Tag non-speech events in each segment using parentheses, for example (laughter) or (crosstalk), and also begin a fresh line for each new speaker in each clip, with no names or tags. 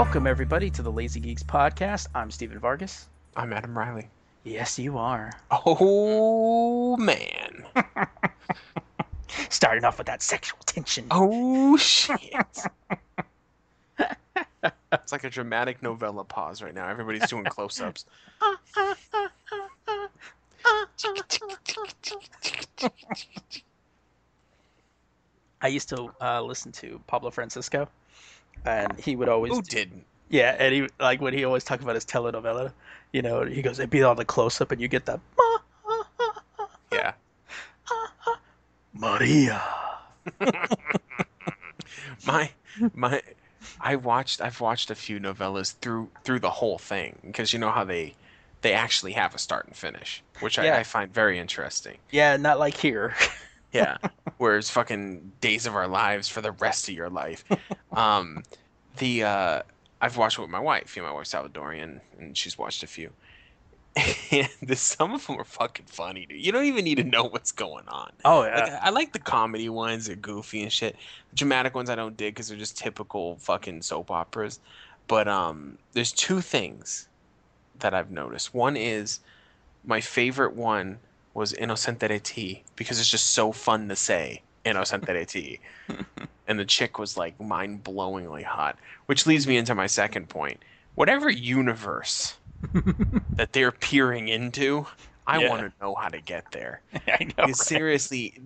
Welcome, everybody, to the Lazy Geeks podcast. I'm Stephen Vargas.
I'm Adam Riley.
Yes, you are.
Oh man. (laughs)
Starting off with that sexual tension.
Oh shit. (laughs) it's like a dramatic novella pause right now. Everybody's doing close-ups. (laughs)
I used to uh, listen to Pablo Francisco, and he would always
Who didn't?
Yeah, and he like when he always talk about his telenovela, you know, he goes, it'd be on the close up, and you get that
Yeah.
Maria. (laughs)
My my I watched I've watched a few novellas through through the whole thing because you know how they they actually have a start and finish, which
Yeah.
I, I find very interesting.
Yeah, not like here. (laughs)
Yeah. Whereas fucking Days of Our Lives for the rest of your life. Um, the uh, I've watched it with my wife. You know, my wife's Salvadorian, and she's watched a few. And (laughs) the, some of them are fucking funny, dude. You don't even need to know what's going on.
Oh
Like, I, I like the comedy ones; they're goofy and shit. The dramatic ones I don't dig because they're just typical fucking soap operas. But um, there's two things that I've noticed. One is my favorite one was Inocente de Ti because it's just so fun to say Inocente de Ti. (laughs) and the chick was like mind blowingly hot. Which leads me into my second point. Whatever universe (laughs) that they're peering into, I
Yeah.
want to know how to get there. (laughs)
I know.
Because seriously,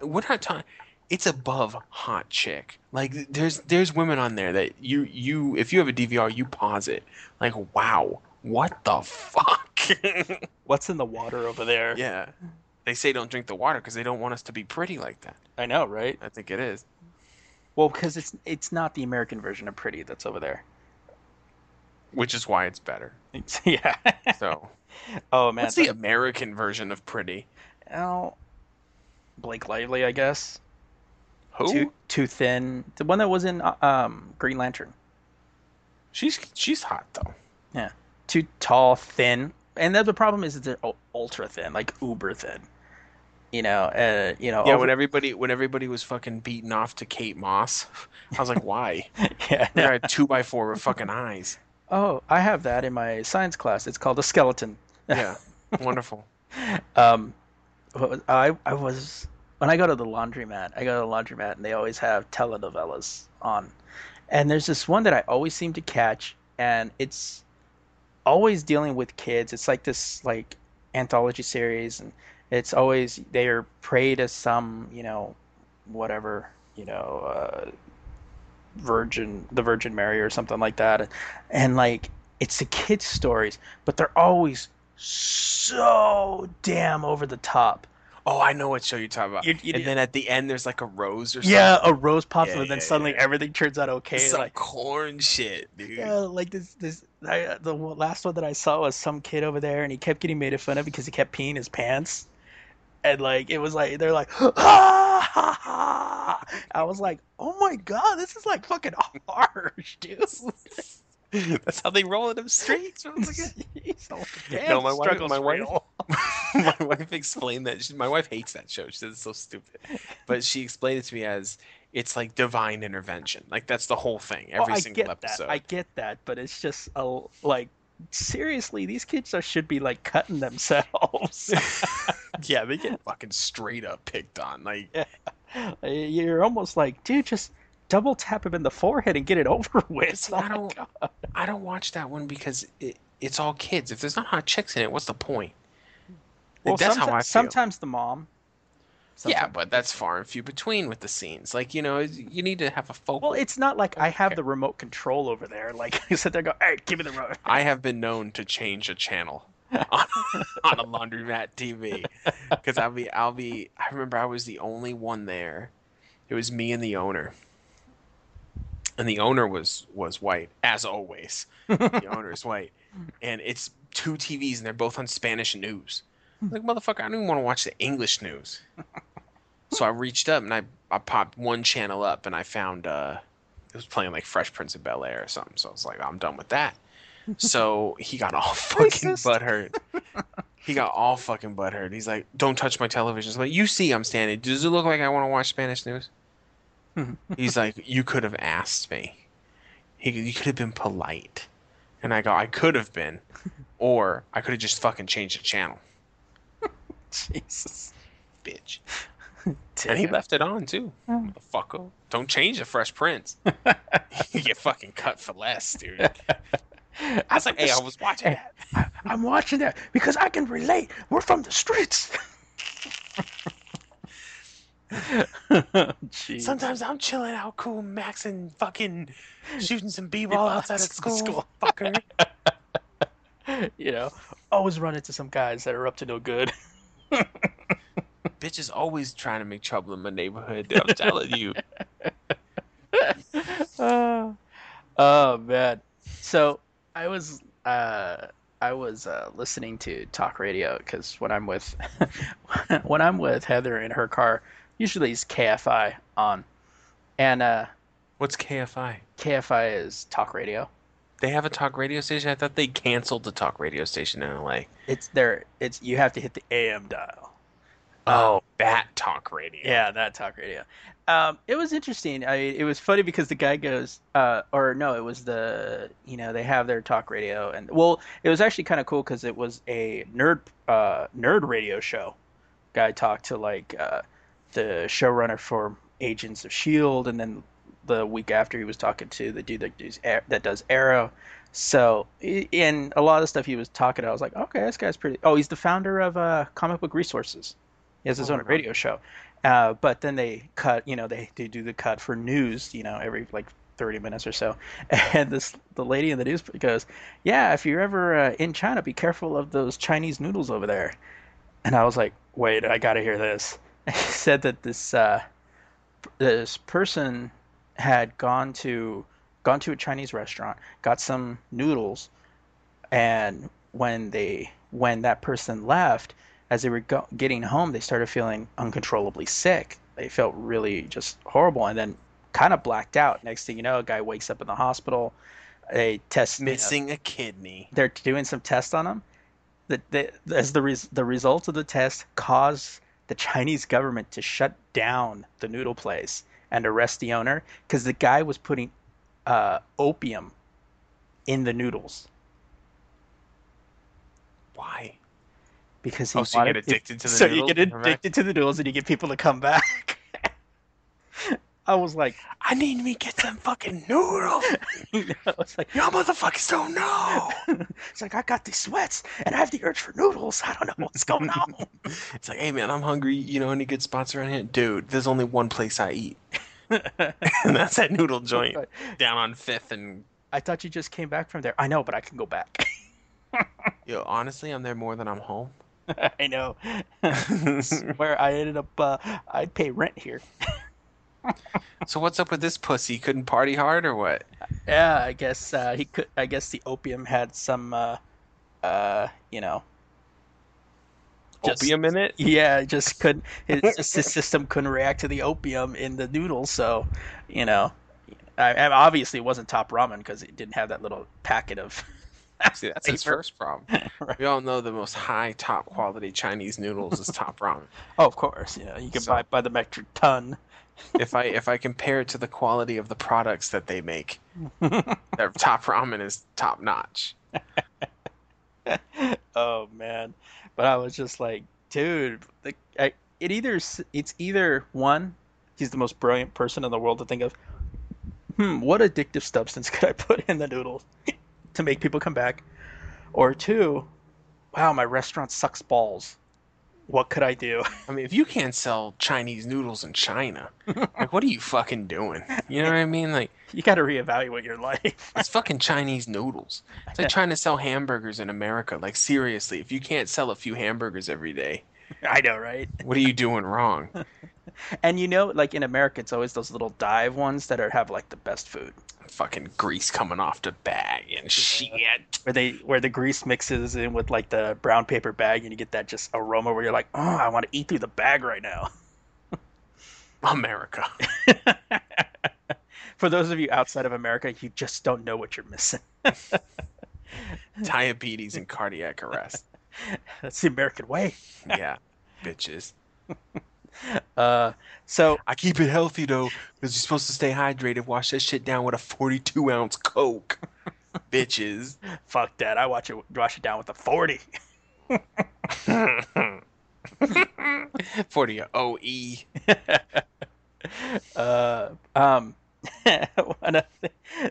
we're not talking. It's above hot chick. Like there's there's women on there that you you if you have a DVR you pause it. Like wow, what the fuck? (laughs)
What's in the water over there?
yeah, they say don't drink the water because they don't want us to be pretty like that.
I know, right?
I think it is.
Well, because it's it's not the American version of Pretty that's over there.
Which is why it's better.
It's, (laughs) yeah.
So (laughs)
oh man.
what's the American version of pretty?
Oh, Blake Lively, I guess.
Who?
Too too thin. The one that was in uh, um Green Lantern.
She's she's hot though.
Yeah. Too tall, thin. And the, the problem is they're ultra thin, like uber thin. You know, uh, you know.
Yeah,
over-
when everybody when everybody was fucking beaten off to Kate Moss, (laughs) I was like, why? (laughs)
yeah.
They had two by four with fucking eyes.
Oh, I have that in my science class. It's called a skeleton.
Yeah, wonderful. (laughs)
Um, I I was when I go to the laundromat. I go to the laundromat, and they always have telenovelas on. And there's this one that I always seem to catch, and it's always dealing with kids. It's like this like anthology series, and it's always they are prey to some you know whatever you know uh, Virgin the Virgin Mary or something like that, and like it's the kids' stories, but they're always so damn over the top.
Oh, I know what show you're talking about.
You- you-
and then at the end, there's like a rose or something.
Yeah, a rose pops
Yeah,
up, and then
yeah,
suddenly
yeah.
everything turns out okay.
some
like,
corn shit, dude.
yeah, like this, this. I, the last one that I saw was some kid over there, and he kept getting made fun of because he kept peeing his pants, and like it was like they're like, (laughs) ah! ha ha. I was like, oh my god, this is like fucking (laughs) harsh, dude. (laughs) (laughs)
That's how they roll in them streets.
Oh, (laughs) (laughs)
No, my wife- my wife- my wife explained that. She, my wife hates that show. She says it's so stupid, but she explained it to me as it's like divine intervention. Like that's the whole thing.
Oh,
Every
I
single
get
episode.
that. I get that, but it's just a, like seriously, these kids are, should be like cutting themselves.
yeah, they get fucking straight up picked on. Like
You're almost like, dude, just double tap him in the forehead and get it (laughs) over with. Oh
I don't-
God.
I don't watch that one because it, it's all kids. If there's not hot chicks in it, what's the point?
Well,
that's how I feel.
Sometimes the mom.
yeah, but that's far and few between with the scenes. Like you know, you need to have a focal.
Well, it's not like I have the remote control over there. Like (laughs) I sit there, and go, hey, give me the remote.
I have been known to change a channel (laughs) on, on a laundromat TV because I'll be I'll be I remember I was the only one there. It was me and the owner, and the owner was was white as always. the owner is white, (laughs) and it's two TVs and they're both on Spanish news. Like motherfucker, I don't even want to watch the English news. (laughs) So I reached up and I I popped one channel up and I found uh it was playing like Fresh Prince of Bel Air or something. So I was like, I'm done with that. So (laughs) he got all fucking butthurt. He got all fucking butthurt. He's like, "Don't touch my television." It's like, "You see, I'm standing. Does it look like I want to watch Spanish news?" Mm-hmm. He's like, "You could have asked me. He, you could have been polite." And I go, "I could have been, (laughs) or I could have just fucking changed the channel, (laughs)
Jesus.
bitch." (laughs) And he left it on too. Oh. Motherfucker. Don't change the Fresh Prince. you get fucking cut for less, dude. I was like, hey, I was watching that.
I'm watching that because I can relate. We're from the streets. (laughs)
Sometimes I'm chilling out, cool, maxing, fucking (laughs) shooting some b-ball outside of (laughs) school,
school.
fucker.
you know, always run into some guys that are up to no good.
Bitch is always trying to make trouble in my neighborhood. I'm telling you.
oh, oh man. So I was uh I was uh, listening to talk radio because when I'm with when I'm with Heather in her car, usually it's KFI on, and uh,
What's KFI?
KFI is talk radio.
They have a talk radio station. I thought they canceled the talk radio station in LA.
It's there. It's you have to hit the AM dial.
Oh, that talk radio.
Yeah, that talk radio. Um, it was interesting. I mean, it was funny because the guy goes, uh, or no, it was the you know they have their talk radio, and well, it was actually kind of cool because it was a nerd uh, nerd radio show. Guy talked to like uh, the showrunner for Agents of Shield, and then the week after he was talking to the dude that does that does Arrow. So in a lot of stuff he was talking, I was like, okay, this guy's pretty. Oh, he's the founder of uh, Comic Book Resources. He has his
Oh,
own radio show. Uh, but then they cut, you know, they, they do the cut for news, you know, every like 30 minutes or so. (laughs) And this the lady in the news goes, "Yeah, if you're ever uh, in China, be careful of those Chinese noodles over there." And I was like, "Wait, I got to hear this." He (laughs) said that this uh, this person had gone to gone to a Chinese restaurant, got some noodles, and when they when that person left, as they were go- getting home, they started feeling uncontrollably sick. They felt really just horrible, and then kind of blacked out. Next thing you know, a guy wakes up in the hospital. They test you know,
Missing a kidney.
they're doing some tests on him. The, the, as the res, the results of the test caused the Chinese government to shut down the noodle place and arrest the owner because the guy was putting uh, opium in the noodles
Why?
because he
Oh, so you get
wanted-
addicted to the (laughs)
so
noodles
you get addicted to the noodles and you get people to come back. (laughs) I was like,
I need me get some fucking noodles. (laughs)
I was like,
Y'all motherfuckers don't know. (laughs)
it's like I got these sweats and I have the urge for noodles. I don't know what's going (laughs) on.
It's like, hey man, I'm hungry. You know any good spots around here? Dude, there's only one place I eat, and that's that noodle joint down on Fifth. And
I thought you just came back from there. I know, but I can go back.
yo, honestly, I'm there more than I'm home.
I know. Where I ended up, uh, I'd pay rent here.
So what's up with this pussy? Couldn't party hard or what?
Yeah, I guess uh, he could. I guess the opium had some, uh, uh, you know, just
Opium in it?
yeah, just couldn't. His, just his system couldn't react to the opium in the noodles. So, you know, I, I obviously it wasn't top ramen because it didn't have that little packet of. (laughs)
See, that's his first problem. (laughs)
Right.
We all know the most high, top quality Chinese noodles is top ramen.
Oh, of course, you know, you can
So-
buy by the metric ton.
If I if I compare it to the quality of the products that they make, (laughs) their top ramen is top notch. (laughs)
oh man, but I was just like, dude, the, I, it either it's either one, he's the most brilliant person in the world to think of. Hmm, what addictive substance (laughs) could I put in the noodles to make people come back? Or two, wow, my restaurant sucks balls. What could I do?
I mean, if you can't sell Chinese noodles in China, like what are you fucking doing? You know what I mean? Like (laughs)
You got to reevaluate your life.
it's fucking Chinese noodles. It's like trying to sell hamburgers in America. Like seriously, if you can't sell a few hamburgers every day,
I know, right?
what are you doing wrong? (laughs)
And you know, like in America, it's always those little dive ones that are have like the best food.
Fucking grease coming off the bag and shit.
where they where the grease mixes in with like the brown paper bag and you get that just aroma where you're like, oh, I want to eat through the bag right now. (laughs)
America. (laughs)
For those of you outside of America, you just don't know what you're missing. (laughs)
Diabetes and cardiac arrest.
That's the American way.
Yeah, bitches. (laughs)
Uh, so
I keep it healthy though, because you're supposed to stay hydrated. Wash that shit down with a 42 ounce Coke. (laughs) bitches.
fuck that. I watch it wash it down with a forty.
40 OE. (laughs)
uh, um, one other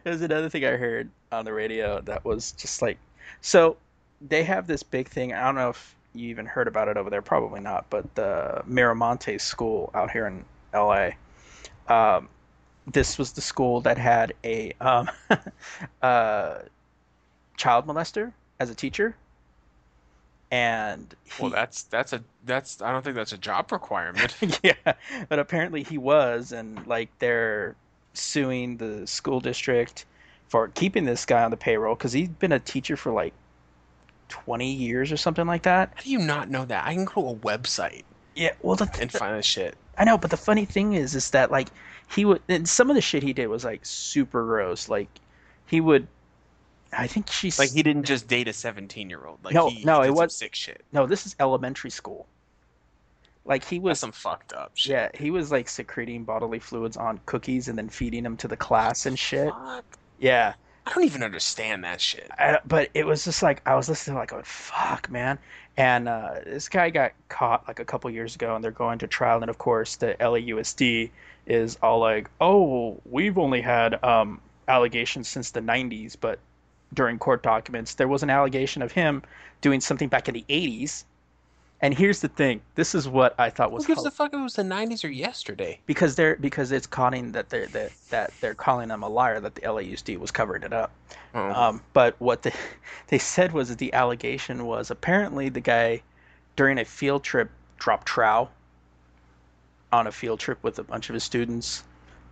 there's another thing I heard on the radio that was just like, so they have this big thing. I don't know if you even heard about it over there. Probably not. But the Miramonte School out here in L.A. Um, this was the school that had a um, (laughs) uh, child molester as a teacher, and he,
Well, that's that's a that's I don't think that's a job requirement. (laughs)
yeah, but apparently he was, and like they're suing the school district for keeping this guy on the payroll because he's been a teacher for like 20 years or something like that.
How do you not know that? I can go to a website
Yeah, well, the,
and find this shit.
I know, but the funny thing is, is that like he would, and some of the shit he did was like super gross. Like he would, I think she's
Like he didn't just date a 17 year old. Like
No,
he
no, it
did some
was-
sick shit.
no, this is elementary school. Like he
That's
was,
some fucked up shit.
yeah, he was like secreting bodily fluids on cookies and then feeding them to the class and shit.
Fuck.
Yeah.
I don't even understand that shit.
I, but it was just like I was listening, like, going, "Fuck, man!" And uh, this guy got caught like a couple years ago, and they're going to trial. And of course, the LAUSD is all like, "Oh, we've only had um, allegations since the '90s, but during court documents, there was an allegation of him doing something back in the '80s." And here's the thing: this is what I thought was
Who gives a fuck if it was the 90s or yesterday?
because they're because it's calling that they're that, that they're calling them a liar that the LAUSD was covering it up.
Oh.
Um, but what they, (laughs) they said was that the allegation was apparently the guy during a field trip dropped trow on a field trip with a bunch of his students,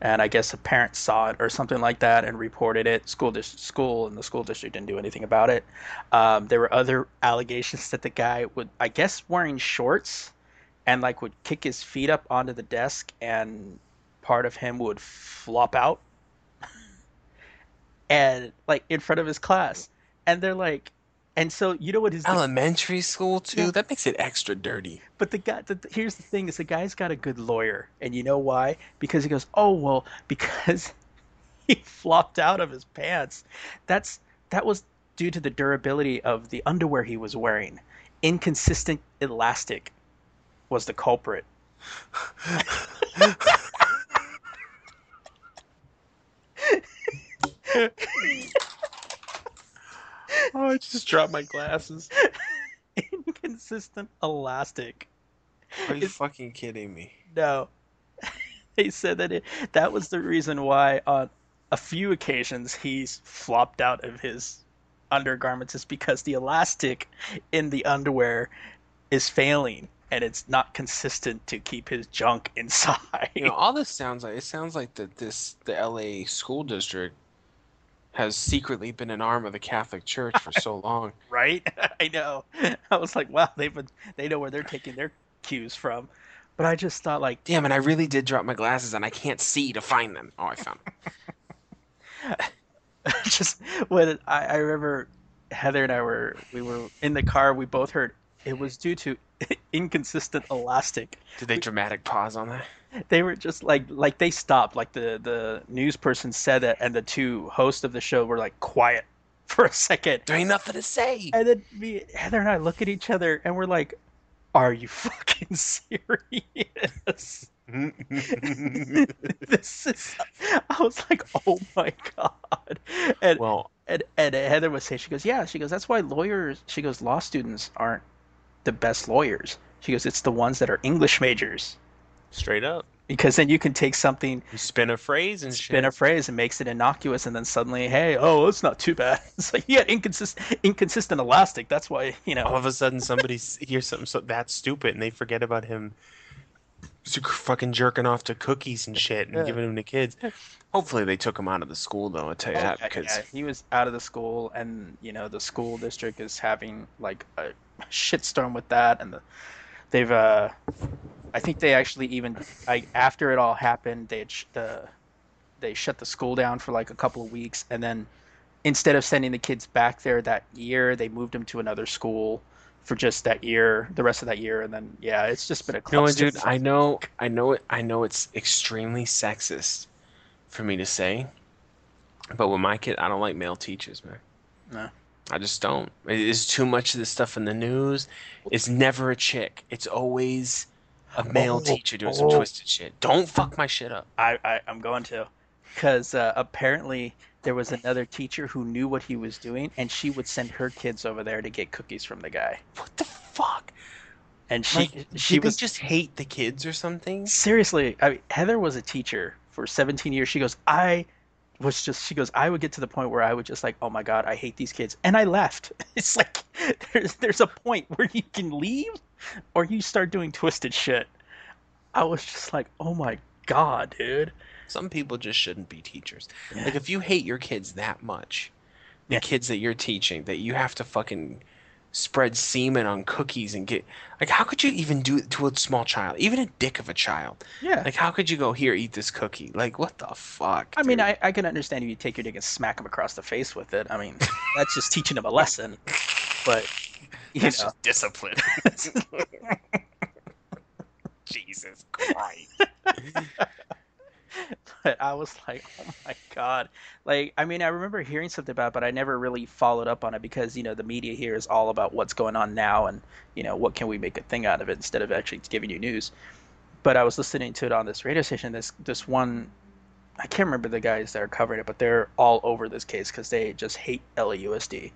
and I guess a parent saw it or something like that and reported it. School dis- school and the school district didn't do anything about it. Um, there were other allegations that the guy would, I guess, wearing shorts and like would kick his feet up onto the desk and part of him would flop out (laughs) and like in front of his class and they're like and so you know what his
Elementary school too.
Yeah.
That makes it extra dirty.
but the guy the, here's the thing is the guy's got a good lawyer and you know why because he goes oh well because (laughs) he flopped out of his pants that's that was due to the durability of the underwear he was wearing inconsistent elastic was the culprit (laughs) (laughs) (laughs)
Oh, I just dropped my glasses. (laughs)
inconsistent elastic
Are you
It's-
fucking kidding me?
No. (laughs) they said that it, that was the reason why on a few occasions he's flopped out of his undergarments is because the elastic in the underwear is failing and it's not consistent to keep his junk inside.
You know, all this sounds like it sounds like that this the LA school district has secretly been an arm of the Catholic Church for so long. (laughs)
right? (laughs) I know. (laughs) I was like, wow, they've been they know where they're taking their cues from. But I just thought like,
Damn it, I really did drop my glasses and I can't see to find them. Oh, I found them.
just when I, I remember Heather and I were we were in the car, we both heard it was due to inconsistent elastic.
Did they dramatic pause on that? (laughs)
They were just like like they stopped, like the the news person said it, and the two hosts of the show were like quiet (laughs) for a second.
There ain't nothing to say.
And then me, Heather and I look at each other and we're like, "Are you fucking (laughs) serious?" this is. I was like, "Oh my god!" And
well,
and, and Heather was saying, she goes, "Yeah." She goes, "That's why lawyers." She goes, "Law students aren't the best lawyers." She goes, "It's the ones that are English majors."
Straight up.
Because then you can take something,
You spin a phrase and
spin a phrase, and makes it innocuous, and then suddenly, hey, oh, it's not too bad. (laughs) It's like you had inconsistent, inconsistent elastic. That's why you know.
All of a sudden, somebody hears something so that stupid, and they forget about him fucking jerking off to cookies and shit and
Yeah.
giving them to kids. Hopefully, they took him out of the school, though. I'll tell you
Oh,
that
yeah,
because
yeah, he was out of the school, and you know the school district is having like a shitstorm with that, and the, they've uh, I think they actually even after it all happened, they had sh- the they shut the school down for like a couple of weeks, and then instead of sending the kids back there that year, they moved them to another school for just that year, the rest of that year, and then yeah, it's just been a
what, dude? I know, I know it. I know it's extremely sexist for me to say, but with my kid, I don't like male teachers, man.
No.
I just don't. It is too much of this stuff in the news. It's never a chick. It's always a male
Oh,
teacher doing some
oh.
twisted shit. Don't fuck my shit up.
I, I I'm going to, because uh, apparently there was another teacher who knew what he was doing, and she would send her kids over there to get cookies from the guy.
What the fuck?
And she
Like,
she was
just hate the kids or something?
seriously. I mean, Heather was a teacher for 17 years. She goes, I was just she goes, I would get to the point where I would just like, oh my god, I hate these kids, and I left. (laughs) It's like (laughs) there's there's a point where you can leave, or you start doing twisted shit. I was just like, oh my god, dude.
Some people just shouldn't be teachers.
Yeah.
Like if you hate your kids that much, the
Yeah.
kids that you're teaching, that you have to fucking spread semen on cookies and get like how could you even do it to a small child, even a dick of a child?
Yeah.
Like how could you go here eat this cookie? Like what the fuck?
I mean. I, I can understand if you take your dick and smack him across the face with it. I mean, (laughs) that's just teaching him a lesson. But you
That's
know,
just discipline. (laughs) (laughs) Jesus Christ. (laughs)
but I was like, oh my god. Like, I mean, I remember hearing something about, it, but I never really followed up on it because you know the media here is all about what's going on now and you know what can we make a thing out of it instead of actually giving you news. But I was listening to it on this radio station. This this one, I can't remember the guys that are covering it, but they're all over this case because they just hate LAUSD.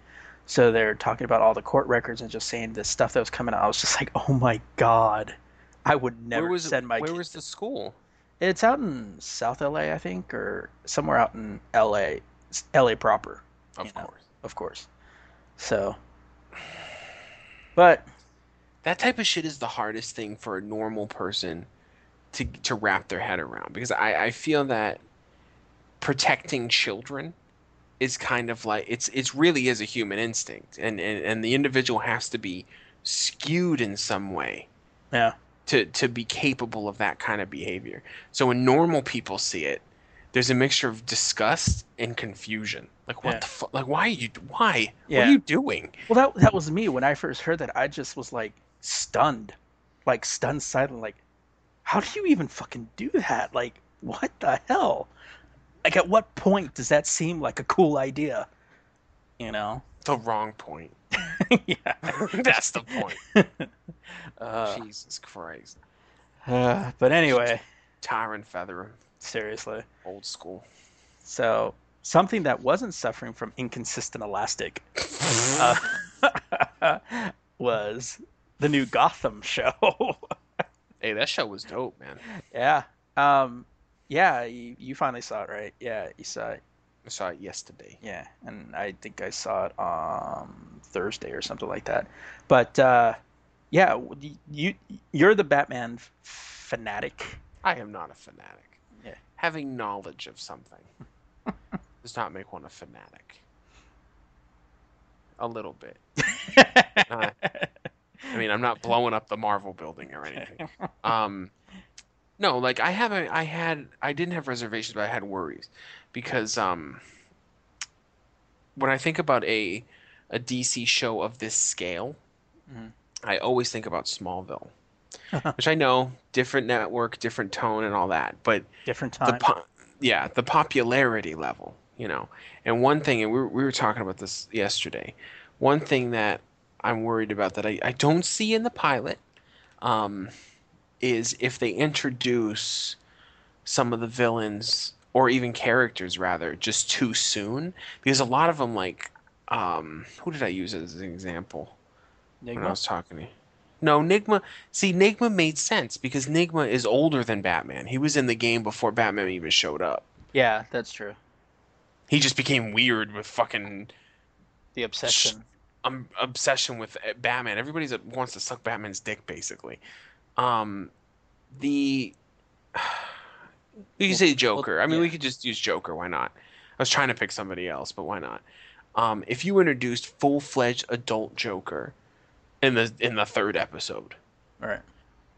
So they're talking about all the court records and just saying the stuff that was coming out. I was just like, oh my god, I would never
where was
send my.
where was the school?
It's out in South LA, I think, or somewhere out in LA, LA proper,
Of
You know.
course.
of course. So, but
That type of shit is the hardest thing for a normal person to to wrap their head around because I, I feel that protecting children is kind of like it's it's really is a human instinct and, and, and the individual has to be skewed in some way
yeah,
to, to be capable of that kind of behavior. So when normal people see it, there's a mixture of disgust and confusion. Like what
Yeah.
the fuck? Like why are you? Why? What are you doing?
well, that that was me when I first heard that. I just was like stunned, like stunned silent. Like, how do you even fucking do that? Like, what the hell? Like, at what point does that seem like a cool idea? You know?
The wrong point.
yeah. (laughs) (laughs)
That's the point. (laughs)
Uh,
Jesus Christ.
uh, but anyway,
Tar and feather 'em.
seriously.
Old school.
So something that wasn't suffering from inconsistent elastic uh, was the new Gotham show.
Hey, that show was dope, man.
yeah. Um, yeah, you, you finally saw it, right? Yeah, you saw it.
I saw it yesterday.
Yeah, and I think I saw it um Thursday or something like that. But uh, yeah, you you're the Batman fanatic.
I am not a fanatic.
Yeah.
Having knowledge of something (laughs) does not make one a fanatic. A little bit. Uh, I mean, I'm not blowing up the Marvel building or anything. (laughs) Um, no, like I haven't. I had. I didn't have reservations, but I had worries because um, when I think about a a DC show of this scale,
Mhm.
I always think about Smallville, (laughs) which I know different network, different tone, and all that, but
Different
the
time.
po- yeah the popularity level you know and one thing and we were, we were talking about this yesterday one thing that i'm worried about that i, I don't see in the pilot um, is if they introduce some of the villains or even characters rather just too soon because a lot of them like um, who did i use as an example when I was talking to you. No, Nygma. See, Nygma made sense because Nygma is older than Batman. He was in the game before Batman even showed up.
Yeah, that's true.
He just became weird with fucking
The obsession.
um, obsession with uh, Batman. Everybody wants to suck Batman's dick, basically. Um, the you can say Joker. I mean, we could just use Joker. Why not? I was trying to pick somebody else, but why not? Um, if you introduced full fledged adult Joker in the in the third episode,
All right.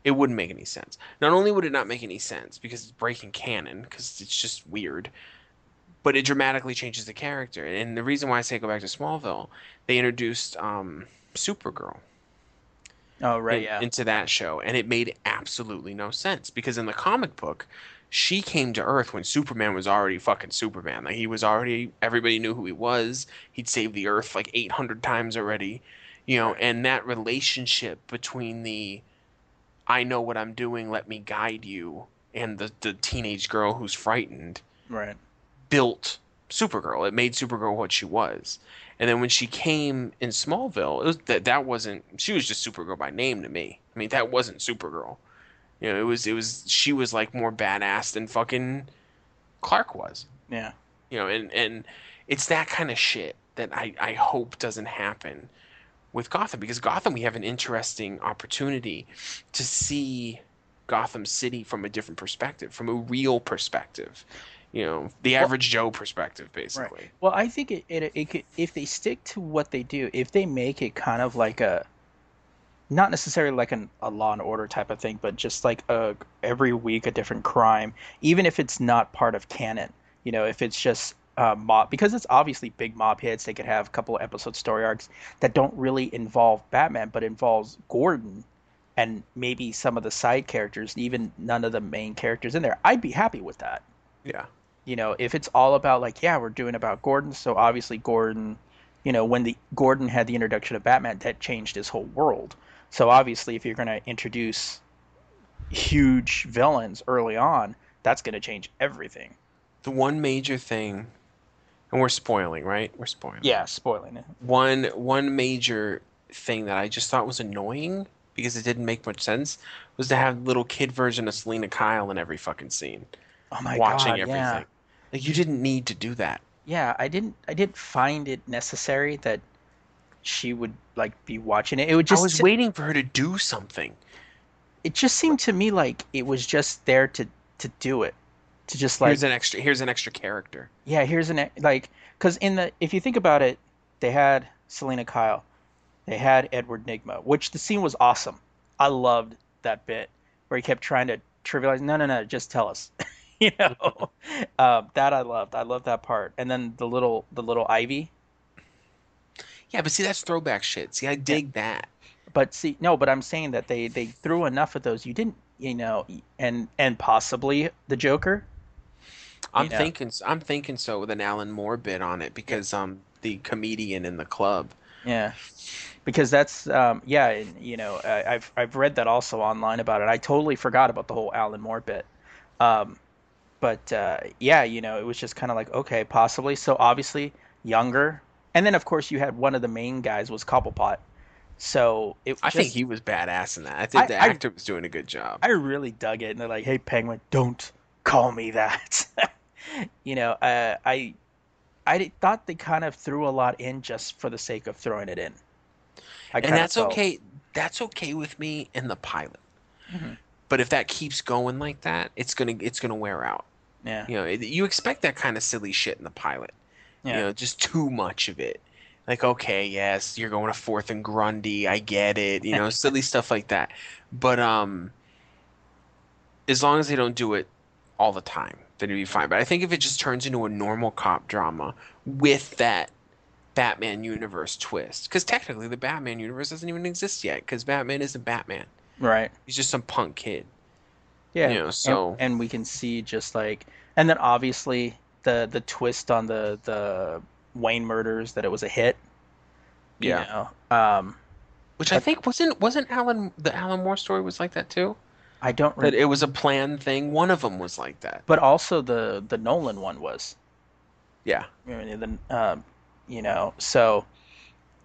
it wouldn't make any sense. Not only would it not make any sense because it's breaking canon, because it's just weird, but it dramatically changes the character. And the reason why I say go back to Smallville, they introduced um, Supergirl
Oh, right.
in-
yeah.
into that show, and it made absolutely no sense because in the comic book, she came to Earth when Superman was already fucking Superman. Like he was already, everybody knew who he was. He'd saved the Earth like 800 times already, you know. And that relationship between the, I know what I'm doing, let me guide you, and the the teenage girl who's frightened
right.
built Supergirl. It made Supergirl what she was. And then when she came in Smallville, it was that that wasn't she was just Supergirl by name to me. I mean, that wasn't Supergirl. You know, it was it was she was like more badass than fucking Clark was.
Yeah.
You know, and and it's that kind of shit that I I hope doesn't happen with Gotham because Gotham we have an interesting opportunity to see Gotham City from a different perspective, from a real perspective. You know, the average Joe perspective, basically. Right.
Well, I think it, it, it could, if they stick to what they do, if they make it kind of like a, not necessarily like an, a Law and Order type of thing, but just like a every week a different crime, even if it's not part of canon. You know, if it's just uh, mob, because it's obviously big mob hits. They could have a couple of episode story arcs that don't really involve Batman, but involves Gordon and maybe some of the side characters, even none of the main characters in there. I'd be happy with that
Yeah.
you know if it's all about like yeah we're doing about gordon so obviously gordon you know when the gordon had the introduction of batman that changed his whole world so obviously if you're going to introduce huge villains early on that's going to change everything
The one major thing, and we're spoiling, right? We're spoiling.
yeah spoiling it
One one major thing that I just thought was annoying because it didn't make much sense was to have little kid version of Selina Kyle in every fucking scene,
oh my
watching
god Watching
everything.
yeah
Like you didn't need to do that.
yeah i didn't i didn't find it necessary that she would like be watching it. It would just
I was waiting for her to do something.
it just seemed to me like it was just there to to do it. To just like
here's an extra. Here's an extra character.
yeah here's an like because in the if you think about it they had selina kyle. They had edward nygma which the scene was awesome. I loved that bit where he kept trying to trivialize no no no just tell us. (laughs) You know? (laughs) Um, that i loved. I loved that part. And then the little the little ivy
Yeah, but see that's throwback shit. See, I dig that.
but see no but i'm saying that they they threw enough of those you didn't you know and and possibly the joker
I'm
know.
thinking. I'm thinking so with an Alan Moore bit on it because um the comedian in the club.
Yeah, because that's um, yeah, and, you know, I, I've I've read that also online about it. I totally forgot about the whole Alan Moore bit. Um, but uh, yeah, you know, it was just kind of like okay, possibly. So obviously younger, and then of course you had one of the main guys was Cobblepot. So it
I
just,
think he was badass in that. I think
I-
the
I-
actor was doing a good job.
I really dug it, and they're like, "Hey, Penguin, don't call me that." (laughs) you know, uh, I I thought they kind of threw a lot in just for the sake of throwing it in. I
and that's
felt-
okay. That's okay with me in the pilot.
Mhm.
But if that keeps going like that, it's gonna it's gonna wear out.
Yeah.
You know, it, you expect that kind of silly shit in the pilot.
Yeah.
You know, just too much of it. Like, okay, yes, you're going to fourth and Grundy. I get it. You know, (laughs) silly stuff like that. But um, as long as they don't do it all the time, then it'd be fine. But I think if it just turns into a normal cop drama with that Batman universe twist, because technically the Batman universe doesn't even exist yet, because Batman isn't Batman.
Right.
He's just some punk kid.
Yeah.
You know,
And-
so-
and, we can see just like and then obviously the the twist on the the Wayne murders that it was a hit. you know. Um
Which I think wasn't wasn't Alan the Alan Moore story was like that too.
I don't
That
re-
it was a planned thing. One of them was like that.
but also the the Nolan one was.
Yeah.
I mean, the, um, you know, so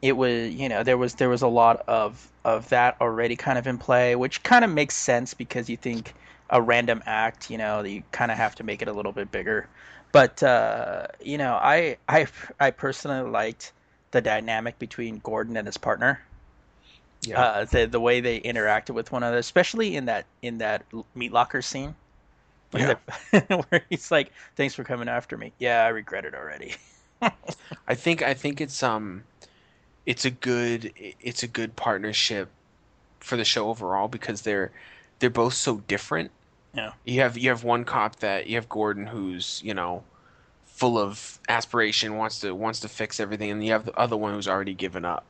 it was, you know, there was there was a lot of of that already kind of in play, which kind of makes sense because you think a random act, you know, you kind of have to make it a little bit bigger. But uh, you know, I I I personally liked the dynamic between Gordon and his partner.
Yeah.
Uh, the the way they interacted with one another, especially in that in that meat locker scene. Where, the- (laughs) where he's like, "Thanks for coming after me." Yeah, I regret it already. (laughs)
I think I think it's um it's a good it's a good partnership for the show overall because they're they're both so different.
Yeah.
You have you have one cop that you have Gordon who's, you know, full of aspiration, wants to wants to fix everything and you have the other one who's already given up.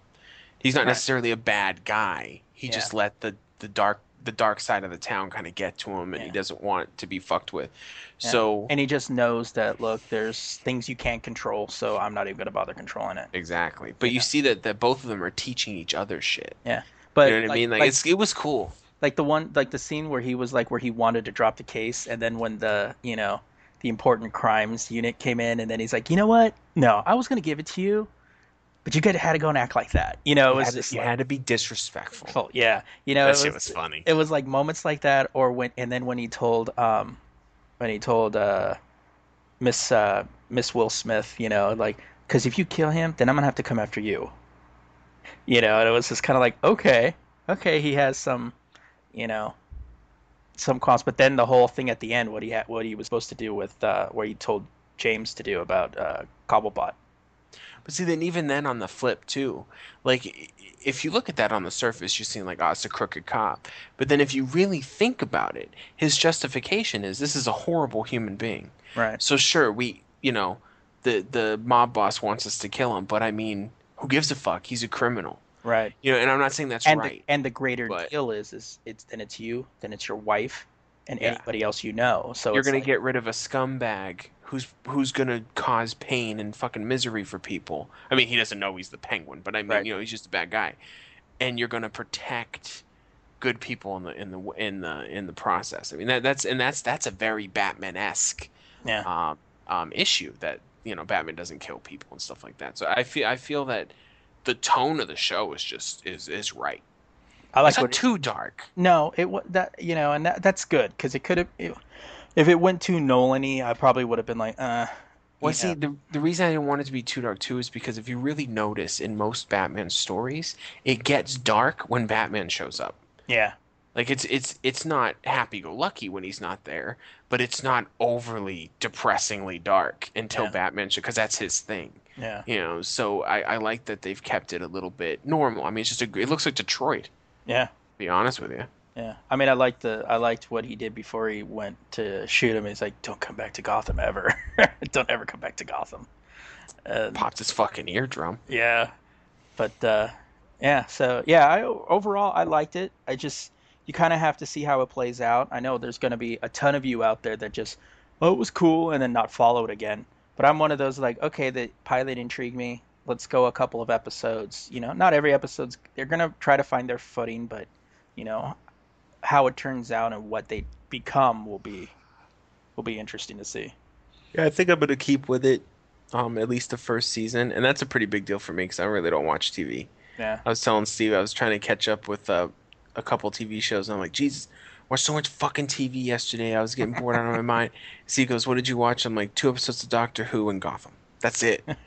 He's not
Right.
necessarily a bad guy. He
Yeah.
just let the the dark the dark side of the town kind of get to him and he doesn't want to be fucked with.
Yeah.
So
and he just knows that look, there's things you can't control, so I'm not even gonna bother controlling it.
Exactly. But you see that, that both of them are teaching each other shit. Yeah.
But
you know what
like,
I mean? Like,
like,
it's it was cool.
Like the one like the scene where he was like where he wanted to drop the case, and then when the you know the important crimes unit came in, and then he's like, you know what? No, I was gonna give it to you, but you got had to go and act like that. You know, it
You,
was
had,
just
to, you
like,
had to be disrespectful.
oh, yeah, you know,
that
it
shit
was,
was funny.
it was like moments like that, or when and then when he told um when he told uh Miss uh Miss Will Smith, you know, like because if you kill him, then I'm gonna have to come after you. You know, and it was just kind of like okay, okay, he has some, you know, some cause, but then the whole thing at the end, what he had, what he was supposed to do with uh where he told James to do about uh Cobblepot.
But see, then even then on the flip too, like if you look at that on the surface, you're seeing like, oh, it's a crooked cop. But then if you really think about it, his justification is this is a horrible human being.
Right.
So sure, we, you know, the the mob boss wants us to kill him, but I mean, who gives a fuck? He's a criminal.
Right.
You know, and I'm not saying that's
and
right.
the, and the greater
but-
deal is is it's then it's you, then it's your wife, and
Yeah.
anybody else you know. So
You're gonna
like-
get rid of a scumbag who's who's gonna cause pain and fucking misery for people. I mean, he doesn't know he's the penguin, but I mean,
Right.
you know, he's just a bad guy, and you're gonna protect good people in the in the in the in the process. I mean, that that's and that's that's a very Batman esque
yeah.
um, um, issue that you know Batman doesn't kill people and stuff like that. So I feel I feel that the tone of the show is just is is right.
I like
it's not too dark.
No, it was that you know, and that that's good because it could have. If it went too Nolan-y, I probably would have been like, uh.
Well, see,
know.
the the reason I didn't want it to be too dark too is because if you really notice in most Batman stories, it gets dark when Batman shows up.
yeah,
Like it's it's it's not happy go lucky when he's not there, but it's not overly depressingly dark until
Yeah.
Batman shows because that's his thing.
Yeah,
You know, so I, I like that they've kept it a little bit normal. I mean, it's just a it looks like Detroit.
yeah,
To be honest with you.
yeah. I mean, I liked the I liked what he did before he went to shoot him. He's like, "Don't come back to Gotham ever. (laughs) Don't ever come back to Gotham." And,
Popped his fucking eardrum.
Yeah, but uh, yeah. So yeah, I overall I liked it. I just you kind of have to see how it plays out. I know there's going to be a ton of you out there that just oh it was cool and then not follow it again. But I'm one of those like okay the pilot intrigued me. Let's go a couple of episodes. You know, not every episode's they're gonna try to find their footing, but you know how it turns out and what they become will be will be interesting to see.
Yeah, I think I'm gonna keep with it, um, at least the first season, and that's a pretty big deal for me because I really don't watch TV.
Yeah.
I was telling Steve I was trying to catch up with uh, a couple TV shows, and I'm like, Jesus, watched so much fucking TV yesterday. I was getting bored out of my mind. (laughs) Steve goes, What did you watch? I'm like, two episodes of Doctor Who and Gotham. That's it. (laughs)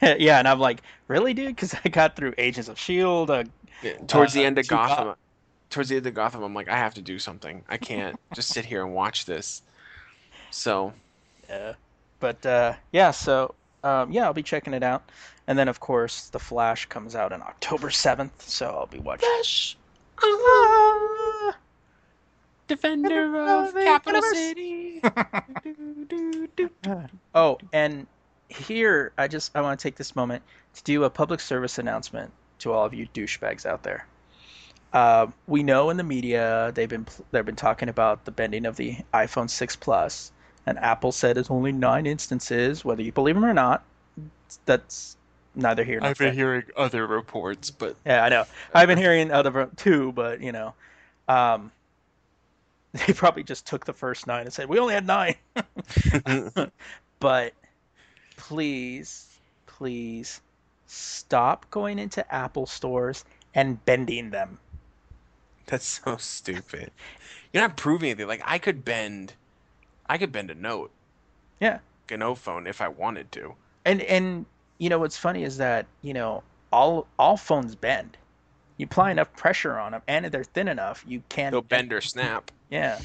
yeah, and I'm like, really, dude? Because I got through Agents of Shield. Uh,
Yeah, Towards the
Uh,
end of Gotham, towards the end of Gotham, I'm like, I have to do something. I can't (laughs) just sit here and watch this. So
Yeah. But uh, yeah, so um, yeah, I'll be checking it out. And then of course, The Flash comes out on October seventh, so I'll be watching.
Flash,
Ah!
defender
of Capital
City. (laughs)
Oh, and here I just I want to take this moment to do a public service announcement to all of you douchebags out there. Uh, we know in the media they've been they've been talking about the bending of the iPhone 6 Plus, and Apple said it's only nine instances. Whether you believe them or not, that's neither here nor
I've been
there.
hearing other reports, but
Yeah, I know. I've been hearing other too, but you know, um, (laughs) they probably just took the first nine and said we only had nine. (laughs) but please, please stop going into Apple stores and bending them.
that's so stupid. You're not proving anything. Like I could bend, I could bend a note,
Yeah.
a note phone if I wanted to.
And and you know what's funny is that you know all all phones bend. You apply mm-hmm. enough pressure on them, and if they're thin enough, you can
They'll bend or snap.
Yeah.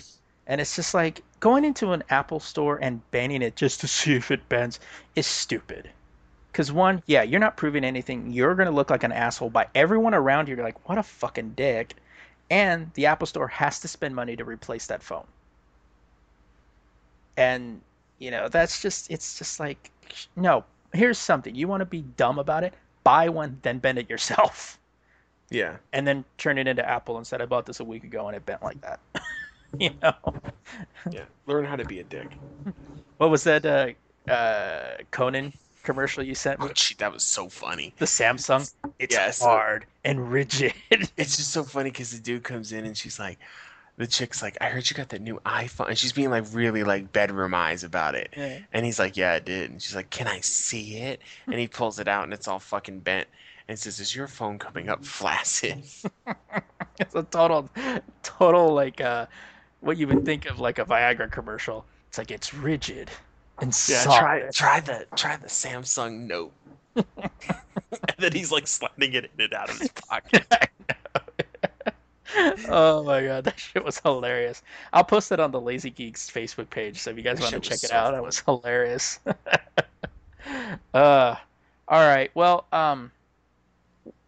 And it's just like going into an Apple store and bending it just to (laughs) see if it bends is stupid. Because, one, yeah, you're not proving anything. You're going to look like an asshole by everyone around you. You're like, what a fucking dick. And the Apple store has to spend money to replace that phone. And, you know, that's just, it's just like, no, here's something. You want to be dumb about it? Buy one, then bend it yourself.
Yeah.
And then turn it into Apple and said, I bought this a week ago and it bent like that. (laughs) you know?
Yeah. Learn how to be a dick.
What was that uh, uh, Conan commercial you sent me?
Oh, gee, that was so funny.
The Samsung. It's
Yes.
hard and rigid.
It's just so funny because the dude comes in and she's like, the chick's like, I heard you got that new iPhone. And she's being like really like bedroom eyes about it.
Yeah.
And he's like, Yeah, I did. And she's like, Can I see it? And he pulls it out and it's all fucking bent. And says, Is your phone coming up flaccid? (laughs)
It's a total, total like uh, what you would think of like a Viagra commercial. It's like it's rigid and
Yeah,
soft.
try try the try the Samsung Note. (laughs) (laughs) and then he's like sliding it in and out of his pocket.
Oh my god, that shit was hilarious. I'll post it on the Lazy Geeks Facebook page, so if you guys want to check it
so
out, it was hilarious. (laughs) uh, all right. Well, um,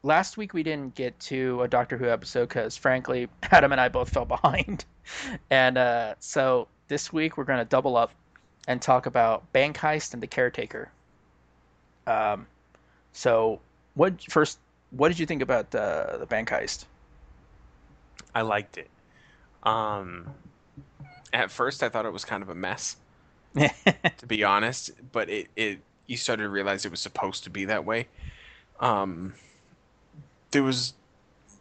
last week we didn't get to a Doctor Who episode because, frankly, (laughs) Adam and I both fell behind, (laughs) and uh, so this week we're going to double up and talk about Bank Heist and the Caretaker. Um, so what first? What did you think about uh, the Bank Heist?
I liked it. Um at first I thought it was kind of a mess, (laughs) to be honest, but it, it you started to realize it was supposed to be that way. Um there was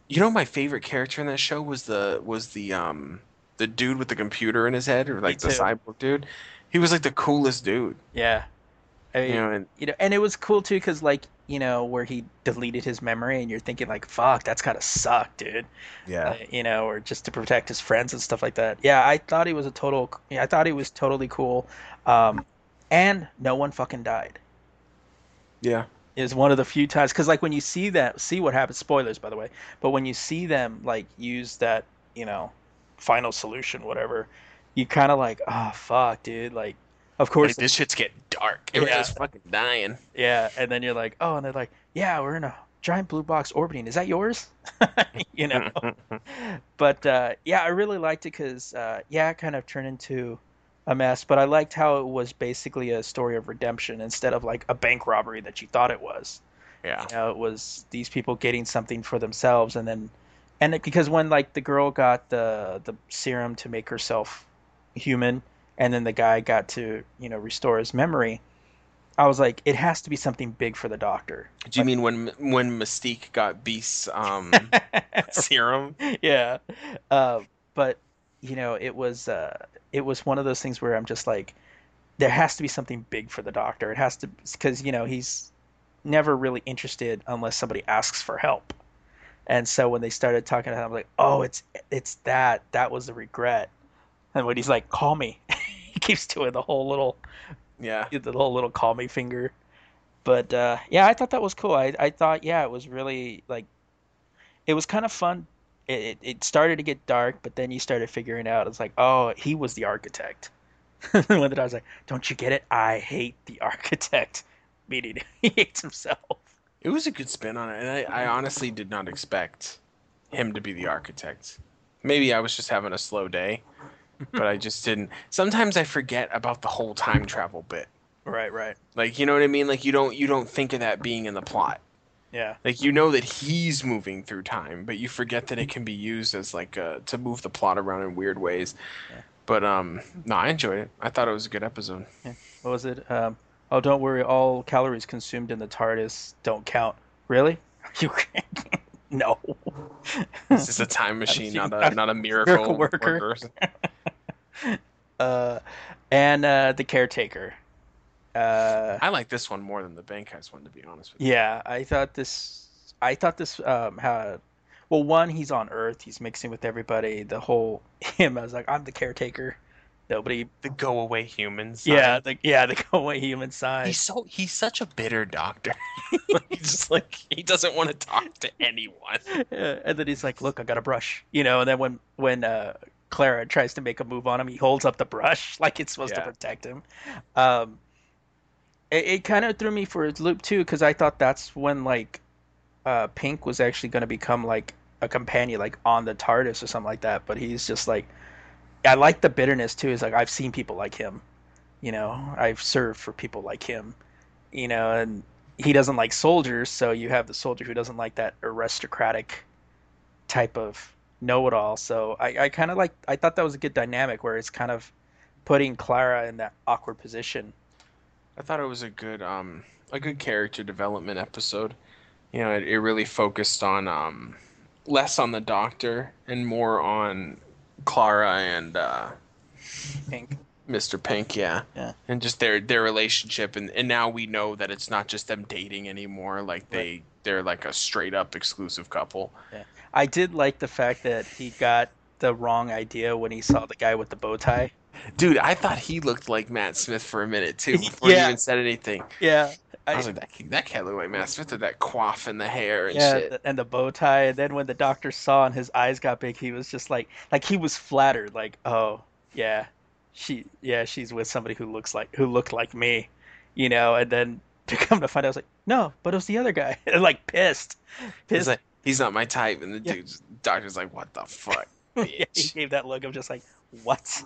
you know my favorite character in that show was the was the um the dude with the computer in his head or like the cyborg dude. He was like the coolest dude.
Yeah. I mean,
You know, and
you know, and it was cool too because like you know where he deleted his memory, and you're thinking like, "Fuck, that's gotta suck, dude."
yeah.
Uh, you know, or just to protect his friends and stuff like that. Yeah, I thought he was a total. Yeah, I thought he was totally cool. Um, and no one fucking died.
Yeah.
Is one of the few times because like when you see that, see what happens. Spoilers, by the way. But when you see them like use that, you know, final solution, whatever, you kind of like, oh fuck, dude. Like, of course,
Like, this shit's getting dark. Everyone's
Yeah.
fucking dying.
Yeah, and then you're like, oh, and they're like, yeah, we're in a giant blue box orbiting. Is that yours? (laughs) you know. (laughs) but uh, yeah, I really liked it because uh, yeah, it kind of turned into a mess. But I liked how it was basically a story of redemption instead of like a bank robbery that you thought it was.
yeah.
You know, it was these people getting something for themselves, and then and it, because when like the girl got the the serum to make herself human, and then the guy got to you know restore his memory. I was like, it has to be something big for the doctor.
Do you mean when when Mystique got Beast's um (laughs) (laughs) serum?
yeah, uh, but you know, it was uh, it was one of those things where I'm just like, there has to be something big for the doctor. It has to because you know he's never really interested unless somebody asks for help. And so when they started talking to him, I'm like, oh, it's it's that that was the regret. And when he's like, call me, (laughs) he (laughs) keeps doing the whole little
Yeah.
the whole little call me finger. But uh, yeah, I thought that was cool. I I thought yeah, it was really like it was kind of fun. It, it it started to get dark, but then you started figuring out it's like oh he was the architect, (laughs) when I was like, "Don't you get it? I hate the (laughs) architect," meaning he hates himself.
It was a good spin on it, and I, I honestly did not expect him to be the architect. Maybe I was just having a slow day, but I just didn't. Sometimes I forget about the whole time travel bit.
Right, right.
Like you know what I mean? Like you don't you don't think of that being in the plot.
Yeah.
Like you know that he's moving through time, but you forget that it can be used as like uh, to move the plot around in weird ways.
Yeah.
But um, no, I enjoyed it. I thought it was a good episode. Yeah.
What was it? Um, oh, don't worry. All calories consumed in the TARDIS don't count. Really? (laughs) You no. (laughs)
This is a time machine, not a not a miracle,
Miracle worker.
worker. (laughs)
uh, and uh, the caretaker. Uh,
I like this one more than the Bankheist one, to be honest with you.
yeah, I thought this. I thought this um, had. Well, one, he's on Earth. He's mixing with everybody. The whole (laughs) him. I was like, I'm the caretaker. Nobody.
The go away humans.
Yeah, the yeah the go away human side.
He's so he's such a bitter doctor. (laughs) (laughs) He's just like he doesn't want to talk to anyone.
Yeah, and then he's like, "Look, I got a brush," you know. And then when when uh, Clara tries to make a move on him, he holds up the brush (laughs) like it's supposed
Yeah.
to protect him. Um, it, it kind of threw me for a loop too because I thought that's when like uh, Pink was actually going to become like a companion, like on the TARDIS or something like that. But he's just like, I like the bitterness too. Is like I've seen people like him, you know. I've served for people like him, you know, and he doesn't like soldiers, so you have the soldier who doesn't like that aristocratic type of know-it-all. So I, I kind of like I thought that was a good dynamic where it's kind of putting Clara in that awkward position.
I thought it was a good um a good character development episode. You know, it, it really focused on um less on the doctor and more on Clara and uh
Pink.
Mr. Pink, yeah.
Yeah.
And just their their relationship and, and now we know that it's not just them dating anymore, like they they're like a straight up exclusive couple. Yeah.
I did like the fact that he got the wrong idea when he saw the guy with the bow tie.
Dude, I thought he looked like Matt Smith for a minute too (laughs) before
Yeah.
he even said anything.
Yeah.
I,
I,
was like, that, that can't look like Smith with that quaff in the hair and
yeah,
shit.
and the bow tie. And then when the doctor saw and his eyes got big, he was just like, like he was flattered. Like, oh yeah, she, yeah, she's with somebody who looks like who looked like me, you know. And then (laughs) to come to find out, I was like, no, but it was the other guy. (laughs) and like pissed,
He's like, he's not my type, and the
Yeah.
dude's doctor's like, what the (laughs) fuck,
Yeah, he gave that look of just like what.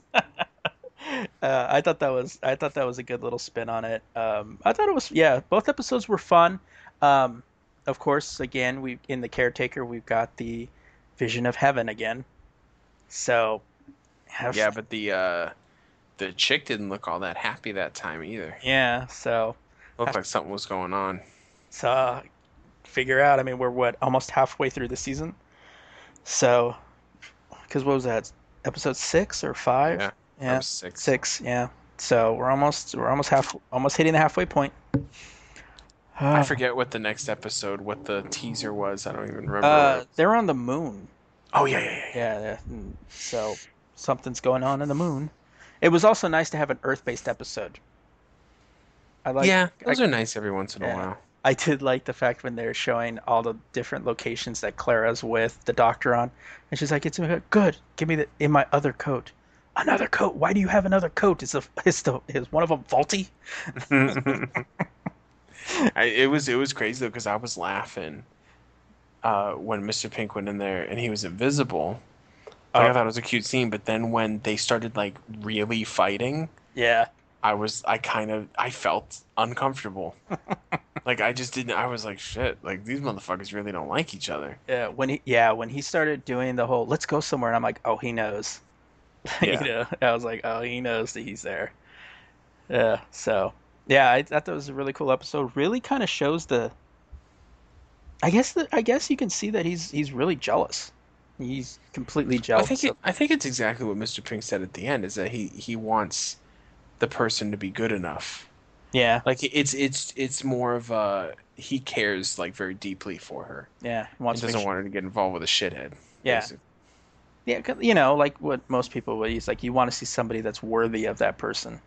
(laughs) uh, I thought that was I thought that was a good little spin on it. Um, I thought it was yeah. Both episodes were fun. Um, of course, again we in the caretaker we've got the vision of heaven again. So have,
yeah, but the uh, the chick didn't look all that happy that time either.
yeah. So
Looked like something was going on.
so uh, figure out. I mean, we're what almost halfway through the season. So because what was that? Episode six or five?
Yeah,
Yeah.
six.
Six, yeah. So we're almost we're almost half almost hitting the halfway point.
I forget what the next episode, what the teaser was. I don't even remember.
Uh, they're on the moon.
oh yeah, yeah, yeah. yeah.
Yeah, yeah. mm, So something's going on in the moon. It was also nice to have an Earth-based episode. I like.
yeah, those
I,
are nice every once in a while.
I did like the fact when they're showing all the different locations that Clara's with the doctor on, and she's like, "It's good. Give me the in my other coat." Another coat. Why do you have another coat? Is the is the is one of them faulty? (laughs)
I, it was it was crazy though because I was laughing uh, when Mr. Pink went in there and he was invisible. Like, I
Oh.
thought it was a cute scene, but then when they started like really fighting,
Yeah.
I was I kind of I felt uncomfortable. (laughs) like I just didn't. I was like shit. Like these motherfuckers really don't like each other.
Yeah, when he yeah when he started doing the whole let's go somewhere, and I'm like, oh, he knows. (laughs)
Yeah.
you know, I was like, oh, he knows that he's there. Yeah. So yeah, I thought that was a really cool episode. Really kind of shows the. I guess that I guess you can see that he's he's really jealous. He's completely
I
jealous.
think it, I think it's exactly what Mr. Pink said at the end is that he he wants the person to be good enough.
yeah,
Like it's it's it's more of a he cares like very deeply for her.
yeah. He
He
wants to make
doesn't want her to get involved with a shithead.
Yeah.
basically.
Yeah, you know, like what most people would. use. like, you want to see somebody that's worthy of that person.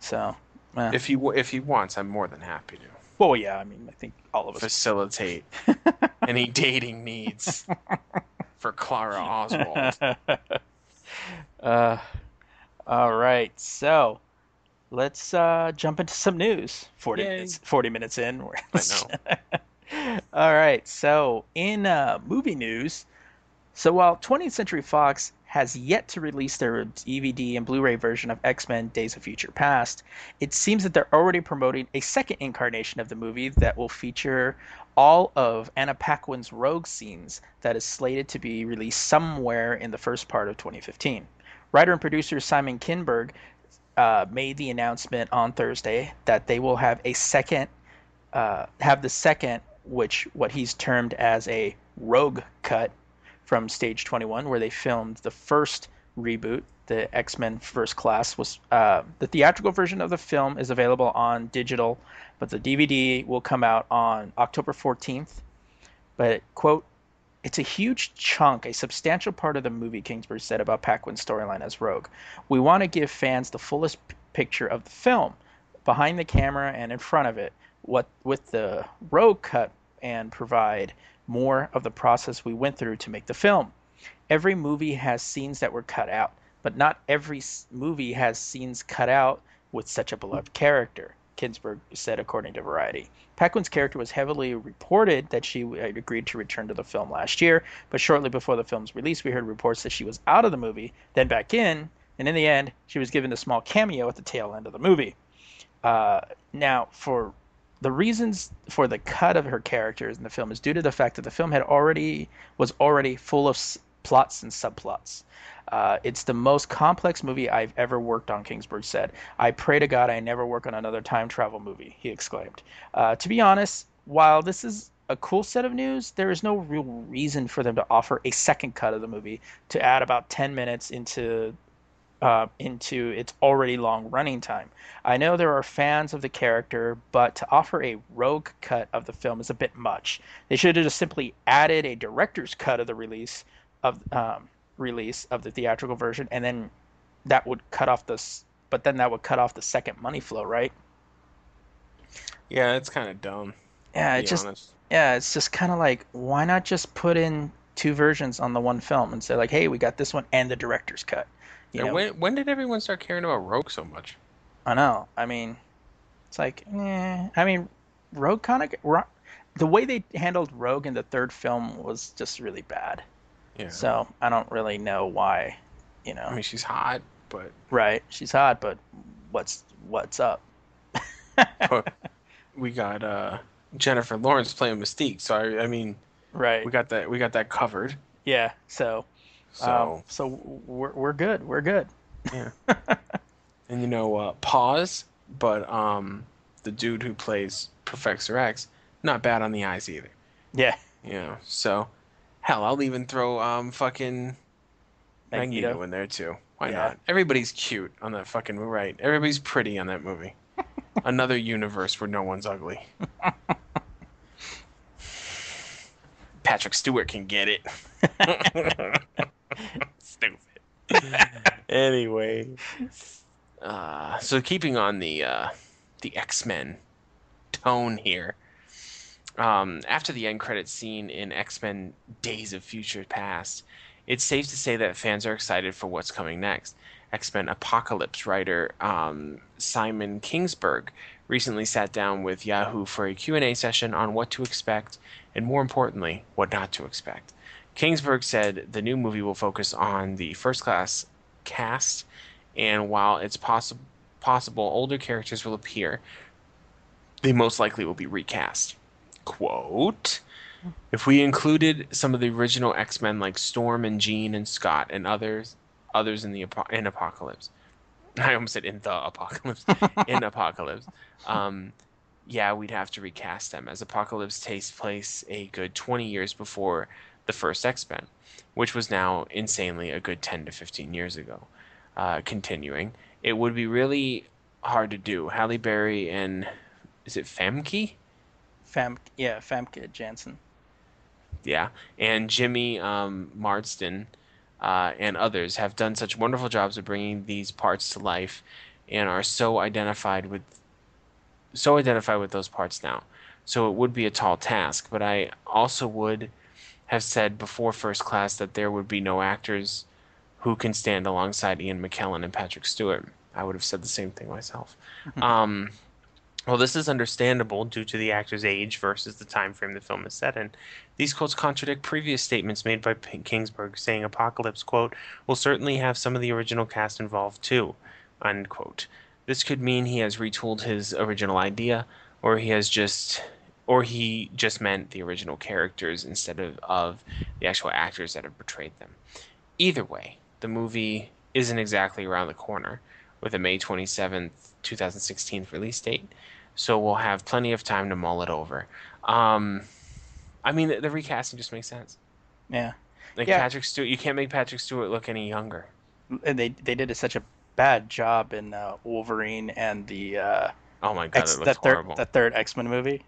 So, eh.
If he if he wants, I'm more than happy to
well, yeah. I mean, I think all of us.
facilitate (laughs) any dating needs for Clara Oswald. (laughs)
uh, All right, so let's uh, jump into some news. Forty
Yay.
minutes. Forty minutes in.
I know. (laughs)
All right, so in uh, movie news, so while 20th Century Fox has yet to release their DVD and Blu-ray version of X-Men: Days of Future Past, it seems that they're already promoting a second incarnation of the movie that will feature all of Anna Paquin's Rogue scenes that is slated to be released somewhere in the first part of 2015. Writer and producer Simon Kinberg uh, made the announcement on Thursday that they will have a second, uh, have the second, which what he's termed as a rogue cut from Stage 21, where they filmed the first reboot, the X Men First Class. Was uh, the theatrical version of the film is available on digital, but the DVD will come out on October 14th. But quote, it's a huge chunk, a substantial part of the movie, Kingsbury said about Paquin's storyline as Rogue. We want to give fans the fullest p- picture of the film, behind the camera and in front of it, what with the Rogue cut, and provide more of the process we went through to make the film. Every movie has scenes that were cut out, but not every movie has scenes cut out with such a beloved character. Kinsberg said, according to Variety. Paquin's character was heavily reported that she agreed to return to the film last year, but shortly before the film's release, we heard reports that she was out of the movie, then back in, and in the end, she was given a small cameo at the tail end of the movie. Uh, now, for the reasons for the cut of her characters in the film is due to the fact that the film had already was already full of s- plots and subplots. Uh, it's the most complex movie I've ever worked on, Kingsburg said. I pray to God I never work on another time travel movie, he exclaimed. Uh, to be honest, while this is a cool set of news, there is no real reason for them to offer a second cut of the movie to add about 10 minutes into uh, into its already long running time. I know there are fans of the character, but to offer a rogue cut of the film is a bit much. They should have just simply added a director's cut of the release of um, release of the theatrical version, and then that would cut off this. But then that would cut off the second money flow, right?
Yeah, it's kind of dumb.
Yeah, it just
honest.
yeah, it's just kind of like why not just put in two versions on the one film and say like, hey, we got this one and the director's cut. You
Yeah,
know,
when when did everyone start caring about Rogue so much?
I know. I mean, it's like, eh. I mean, Rogue kind of Ro- the way they handled Rogue in the third film was just really bad.
Yeah.
So I don't really know why. You know,
I mean, she's hot, but
right? She's hot, but what's what's up? (laughs)
but we got uh, Jennifer Lawrence playing Mystique. So I, I mean,
Right.
we got that we got that covered.
yeah. So
So
um, so we're we're good. We're good.
yeah. (laughs) and you know, uh, pause. But um, the dude who plays Professor X, not bad on the eyes either.
Yeah.
You know, so hell, I'll even throw um fucking Magneto,
Magneto.
in there too. Why
Yeah.
not? Everybody's cute on that fucking movie, right? Everybody's pretty on that movie. (laughs) Another universe where no one's ugly. (laughs) Patrick Stewart can get it. (laughs) Stupid. (laughs) anyway, uh, so keeping on the uh, the X Men tone here. Um, after the end credit scene in X Men Days of Future Past, it's safe to say that fans are excited for what's coming next. X Men Apocalypse writer um, Simon Kingsburg recently sat down with Yahoo for a Q&A session on what to expect and, more importantly, what not to expect. Kingsburg said the new movie will focus on the first class cast, and while it's possi- possible older characters will appear, they most likely will be recast. Quote If we included some of the original X Men like Storm and Jean and Scott and others others in the in Apocalypse, (laughs) I almost said in the Apocalypse (laughs) in Apocalypse, um, yeah, we'd have to recast them as Apocalypse takes place a good twenty years before the first X Men, which was now insanely a good ten to fifteen years ago. Uh, continuing, it would be really hard to do. Halle Berry and is it Famke?
Fam. Yeah. Famke Janssen.
yeah, and Jimmy um, Marsden uh, and others have done such wonderful jobs of bringing these parts to life, and are so identified with so identified with those parts now. So it would be a tall task, but I also would have said before first class that there would be no actors who can stand alongside Ian McKellen and Patrick Stewart. I would have said the same thing myself. (laughs) um, well, this is understandable due to the actor's age versus the time frame the film is set in. These quotes contradict previous statements made by Kingsburg, saying Apocalypse, quote, will certainly have some of the original cast involved too, unquote. This could mean he has retooled his original idea, or he has just or he just meant the original characters instead of, of the actual actors that have portrayed them. Either way, the movie isn't exactly around the corner with a May 27th, 2016 release date, so we'll have plenty of time to mull it over. Um, I mean, the, the recasting just makes sense.
Yeah,
Like
Yeah.
Patrick Stewart, you can't make Patrick Stewart look any younger.
and they they did such a bad job in uh, Wolverine and the uh,
Oh my god,
X,
it looks
that third that third X Men movie.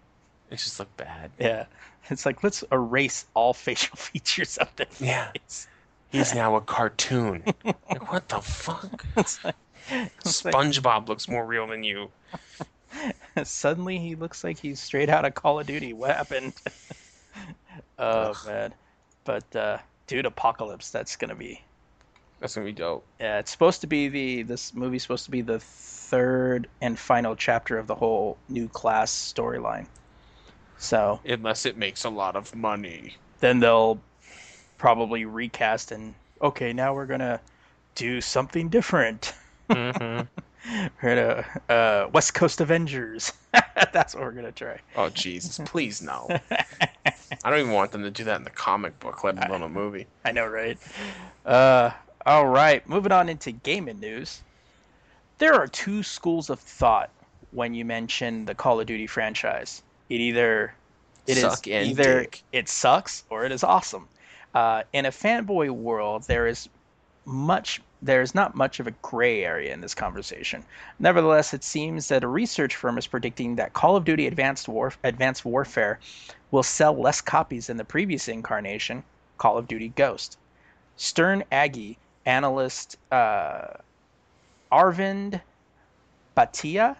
It just looked bad.
Yeah, (laughs) it's like let's erase all facial (laughs) features of the
Yeah.
face.
He's now a cartoon. (laughs) like, what the fuck?
It's like, it's like-
SpongeBob looks more real than you.
suddenly he looks like he's straight out of Call of Duty. What happened? oh
Ugh.
man, but uh, dude, Apocalypse. That's gonna be.
That's gonna be dope.
Yeah, it's supposed to be the this movie's supposed to be the third and final chapter of the whole new class storyline. So
Unless it makes a lot of money.
then they'll probably recast and okay, now we're gonna do something different.
hmm (laughs)
We're gonna uh, West Coast Avengers. (laughs) That's what we're gonna try.
Oh Jesus, please no. (laughs) I don't even want them to do that in the comic book, let alone a movie.
I know, right? Uh, all right, moving on into gaming news. There are two schools of thought when you mention the Call of Duty franchise. It either it is
Suck and
either
dick.
it sucks or it is awesome. Uh, in a fanboy world, there is much there is not much of a gray area in this conversation. Nevertheless, it seems that a research firm is predicting that Call of Duty Advanced War Advanced Warfare will sell less copies than the previous incarnation, Call of Duty Ghost. Sterne Agee analyst uh, Arvind Bhatia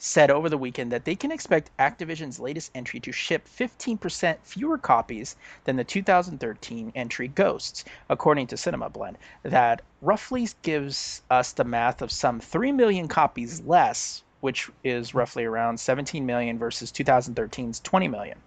said over the weekend that they can expect Activision's latest entry to ship 15% fewer copies than the 2013 entry Ghosts, according to Cinema Blend. That roughly gives us the math of some 3 million copies less, which is roughly around 17 million versus 2013's 20 million.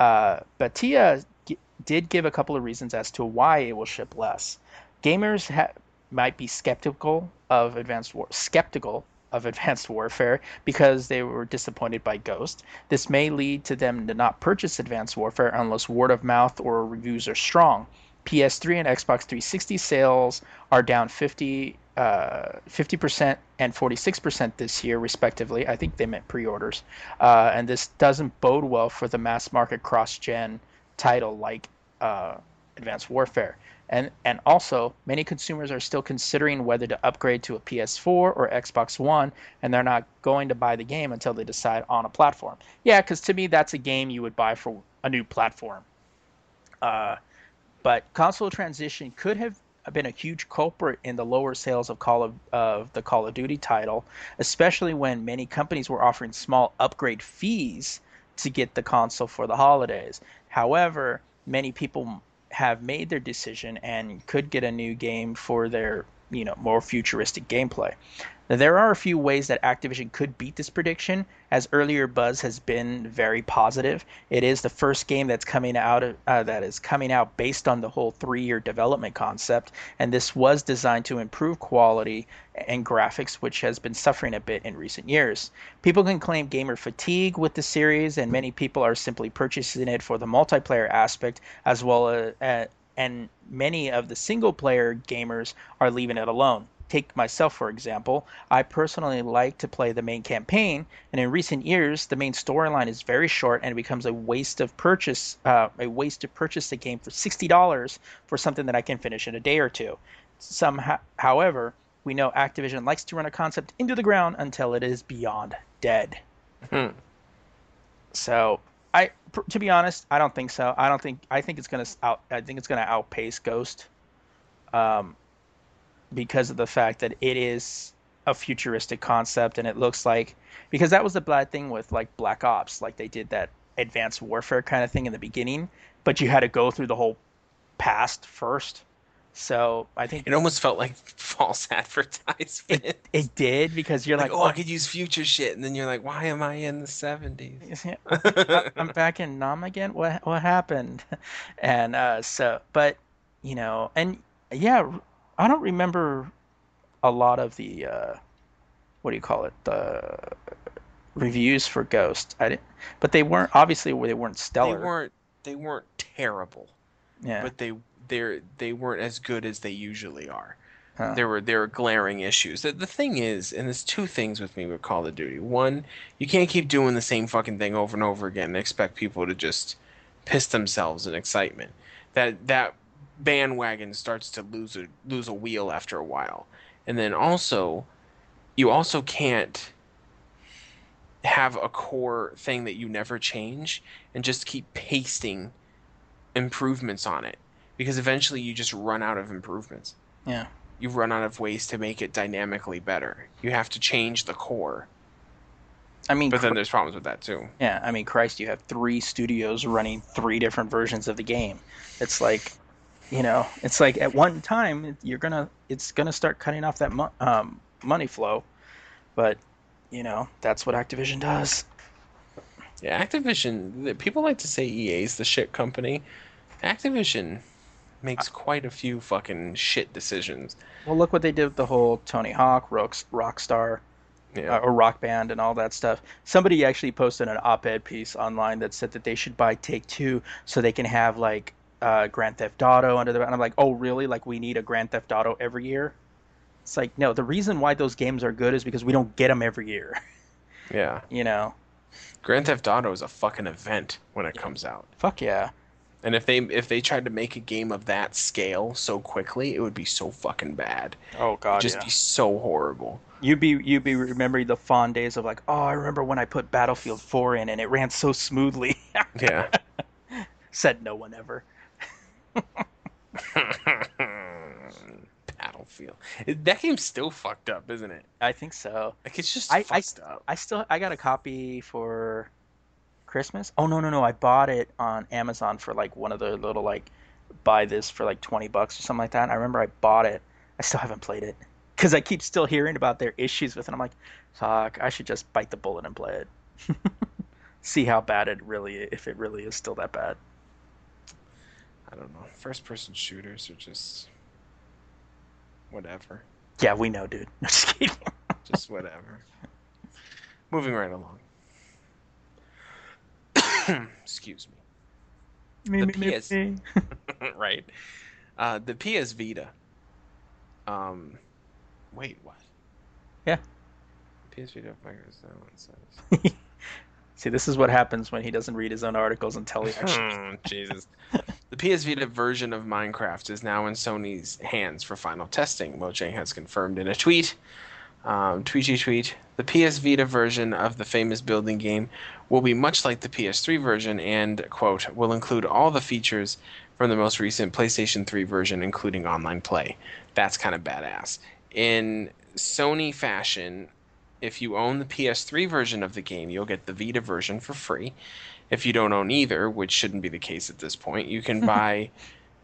Uh, Bhatia g- did give a couple of reasons as to why it will ship less. Gamers ha- might be skeptical of advanced war skeptical of advanced (laughs) warfare because they were disappointed by Ghost. This may lead to them to not purchase advanced warfare unless word of mouth or reviews are strong. PS3 and Xbox 360 sales are down 50 uh, 50% and 46% this year, respectively. I think they meant pre-orders, uh, and this doesn't bode well for the mass market cross-gen title like uh, Advanced Warfare. And and also, many consumers are still considering whether to upgrade to a PS4 or Xbox One, and they're not going to buy the game until they decide on a platform. Yeah, because to me, that's a game you would buy for a new platform. Uh, but console transition could have been a huge culprit in the lower sales of Call of, of the Call of Duty title, especially when many companies were offering small upgrade fees to get the console for the holidays. However, many people have made their decision and could get a new game for their, you know, more futuristic gameplay. Now, there are a few ways that Activision could beat this prediction, as earlier buzz has been very positive. It is the first game that's coming out uh, that is coming out based on the whole three-year development concept, and this was designed to improve quality and graphics, which has been suffering a bit in recent years. People can claim gamer fatigue with the series, and many people are simply purchasing it for the multiplayer aspect as well as, uh, and many of the single-player gamers are leaving it alone take myself for example i personally like to play the main campaign and in recent years the main storyline is very short and it becomes a waste of purchase uh, a waste to purchase the game for $60 for something that i can finish in a day or two. Somehow however we know activision likes to run a concept into the ground until it is beyond dead.
Hmm.
so i pr- to be honest i don't think so. I don't think i think it's going to out i think it's to outpace ghost. Um because of the fact that it is a futuristic concept and it looks like because that was the bad thing with like Black Ops, like they did that advanced warfare kind of thing in the beginning, but you had to go through the whole past first. So I think
It almost felt like (laughs) false advertisement.
it, it did because you're
like,
like,
oh, I could use future shit, and then you're like, why am I in the seventies? (laughs)
I'm back in Nam again. What what happened? (laughs) And uh, so, but you know, and yeah, I don't remember a lot of the uh, what do you call it? The reviews for Ghost. I didn't, but they weren't obviously they weren't stellar.
They weren't they weren't terrible,
yeah.
but they they they weren't as good as they usually are.
Huh.
There were there were glaring issues. The, the thing is, and there's two things with me with Call of Duty. One, you can't keep doing the same fucking thing over and over again and expect people to just piss themselves in excitement. That that bandwagon starts to lose a lose a wheel after a while. And then also, you also can't have a core thing that you never change and just keep pasting improvements on it because eventually you just run out of improvements
yeah.
you run out of ways to make it dynamically better. You have to change the core.
I mean,
But then there's problems with that too.
yeah. I mean, Christ, you have three studios running three different versions of the game. It's like, you know, it's like at one time you're gonna, it's gonna start cutting off that mo- um, money flow, but you know that's what Activision does.
Yeah, Activision. People like to say EA's the shit company. Activision makes quite a few fucking shit decisions.
Well, look what they did with the whole Tony Hawk, Rocks, Rockstar,
Yeah.
uh, or Rock Band, and all that stuff. Somebody actually posted an op-ed piece online that said that they should buy Take Two so they can have like uh, Grand Theft Auto under the. And I'm like, oh really? Like we need a Grand Theft Auto every year? It's like no. The reason why those games are good is because we don't get them every year. (laughs)
yeah.
you know?
Grand Theft Auto is a fucking event when it comes out.
Fuck yeah.
And if they if they tried to make a game of that scale so quickly, it would be so fucking bad.
Oh
It'd
god,
just
yeah.
be so horrible.
You'd be you'd be remembering the fond days of like, oh, I remember when I put Battlefield 4 in and it ran so smoothly. (laughs)
Yeah.
Said no one ever.
Battlefield. That game's still fucked up, isn't it?
I think so.
Like it's just
I- I-
fucked up.
I still I got a copy for Christmas. Oh no no no! I bought it on Amazon for like one of the little like buy this for like twenty bucks or something like that. And I remember I bought it. I still haven't played it because I keep still hearing about their issues with it. I'm like, fuck! I should just bite the bullet and play it. (laughs) See how bad it really if it really is still that bad.
I don't know. First person shooters are just whatever.
Yeah, we know, dude. (laughs) No, just kidding.
Just whatever. Moving right along. (coughs) Excuse
Me,
The
me, me,
PS
me.
me. (laughs) right. Uh, the PS Vita. Um, wait, what?
Yeah.
PS Vita Fighters. That one says. (laughs)
See, this is what happens when he doesn't read his own articles until he actually.
Jesus. The PS Vita version of Minecraft is now in Sony's hands for final testing. Mojang has confirmed in a tweet. Um, tweety tweet. The PS Vita version of the famous building game will be much like the PS3 version and, quote, will include all the features from the most recent PlayStation 3 version, including online play. That's kind of badass. In Sony fashion, if you own the PS3 version of the game, you'll get the Vita version for free. If you don't own either, which shouldn't be the case at this point, you can (laughs) buy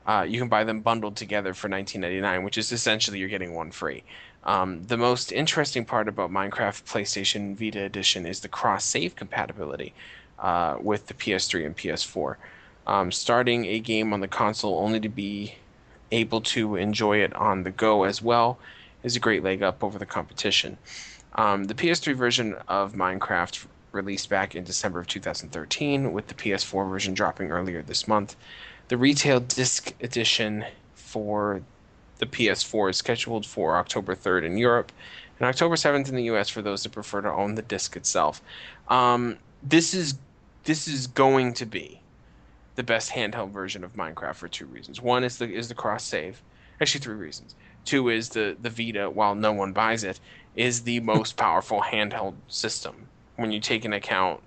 uh, you can buy them bundled together for 19.99, which is essentially you're getting one free. Um, the most interesting part about Minecraft PlayStation Vita Edition is the cross save compatibility uh, with the PS3 and PS4. Um, starting a game on the console only to be able to enjoy it on the go as well is a great leg up over the competition. Um, the PS3 version of Minecraft released back in December of 2013, with the PS4 version dropping earlier this month. The retail disc edition for the PS4 is scheduled for October 3rd in Europe and October 7th in the US for those that prefer to own the disc itself. Um, this is this is going to be the best handheld version of Minecraft for two reasons. One is the is the cross save. Actually, three reasons. Two is the the Vita, while no one buys it, is the most powerful handheld system when you take into account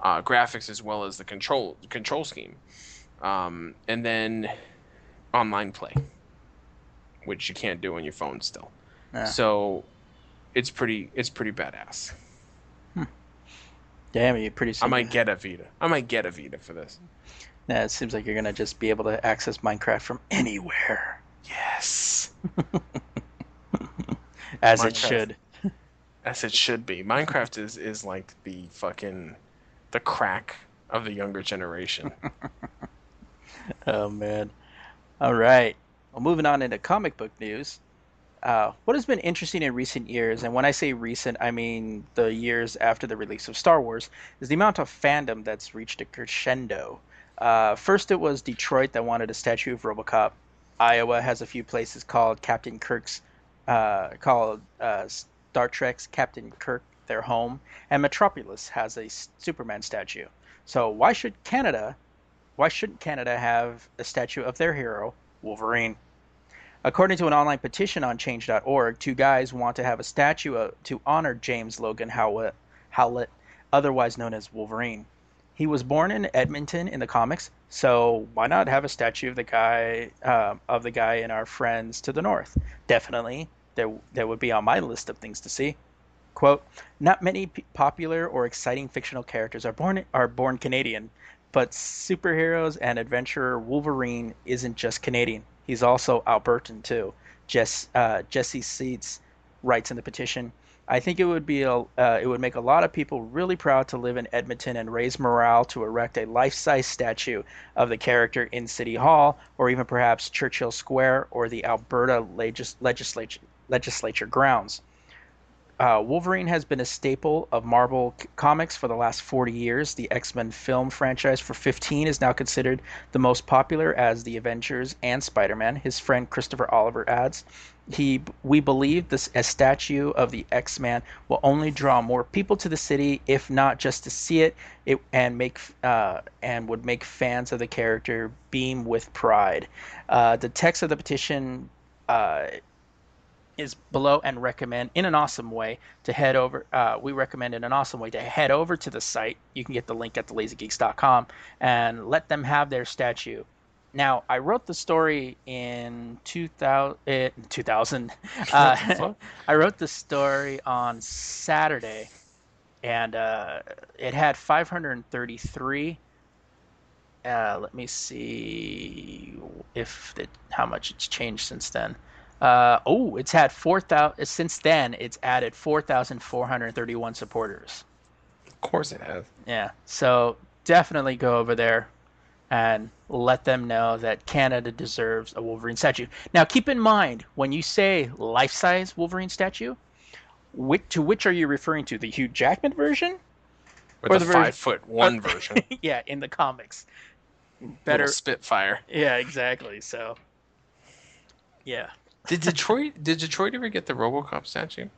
uh, graphics as well as the control control scheme, um, and then online play, which you can't do on your phone still.
Yeah.
So it's pretty it's pretty badass.
Damn, you pretty soon.
I might get a Vita. I might get a Vita for this.
Yeah, it seems like you're gonna just be able to access Minecraft from anywhere.
Yes. (laughs)
As it should.
As it should be. Minecraft is is like the fucking the crack of the younger generation. (laughs)
Oh man. All right. Well, moving on into comic book news. Uh, what has been interesting in recent years, and when I say recent, I mean the years after the release of Star Wars, is the amount of fandom that's reached a crescendo. Uh, first, it was Detroit that wanted a statue of RoboCop. Iowa has a few places called Captain Kirk's, uh, called uh, Star Trek's Captain Kirk their home, and Metropolis has a Superman statue. So why should Canada why shouldn't Canada have a statue of their hero, Wolverine? According to an online petition on change.org, two guys want to have a statue to honor James Logan Howlett, otherwise known as Wolverine. He was born in Edmonton in the comics, so why not have a statue of the guy uh, of the guy in our friends to the north? Definitely, there there would be on my list of things to see. Quote: Not many popular or exciting fictional characters are born are born Canadian, but superheroes and adventurer Wolverine isn't just Canadian. He's also Albertan too. Jess, uh, Jesse Seeds writes in the petition. I think it would be a, uh, it would make a lot of people really proud to live in Edmonton and raise morale to erect a life-size statue of the character in City Hall or even perhaps Churchill Square or the Alberta legis- legislature legislature grounds. Uh, Wolverine has been a staple of Marvel c- comics for the last 40 years. The X Men film franchise for 15 is now considered the most popular as the Avengers and Spider Man. His friend Christopher Oliver adds, he, We believe this a statue of the X Man will only draw more people to the city, if not just to see it, it and make uh, and would make fans of the character beam with pride. Uh, the text of the petition uh, is below and recommend in an awesome way to head over uh, we recommend in an awesome way to head over to the site. You can get the link at thelazygeeks.com and let them have their statue. Now i wrote the story in 2000, eh, 2000 (laughs) uh, (laughs) i wrote the story on saturday and uh, it had 533 uh, let me see if it, how much it's changed since then uh, oh, it's had four thousand since then. It's added four thousand four hundred thirty-one supporters.
Of course it has.
Yeah, so definitely go over there and let them know that Canada deserves a Wolverine statue. Now, keep in mind when you say life-size Wolverine statue, which, to which are you referring to? The Hugh Jackman version? Or
the
the version-
five foot one (laughs) version.
yeah, in the comics.
Better
Better.
Spitfire.
Yeah, exactly. So, yeah.
Did Detroit did Detroit ever get the RoboCop statue?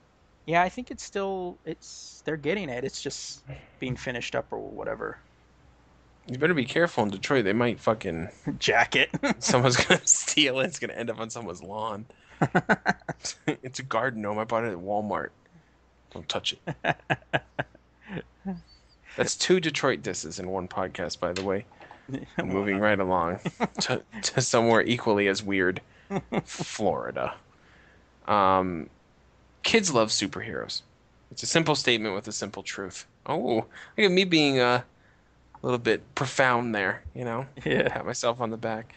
Yeah, I think it's still it's they're getting it. It's just being finished up or whatever.
You better be careful in Detroit. They might fucking (laughs)
Jacket. (laughs)
someone's gonna (laughs) steal it. It's gonna end up on someone's lawn. it's a garden gnome. I bought it at Walmart. Don't touch it. That's two Detroit disses in one podcast, by the way. Moving right along to, to somewhere equally as weird, Florida. Um, kids love superheroes. It's a simple statement with a simple truth. Oh, look at me being uh, a little bit profound there. You know,
Yeah.
pat myself on the back.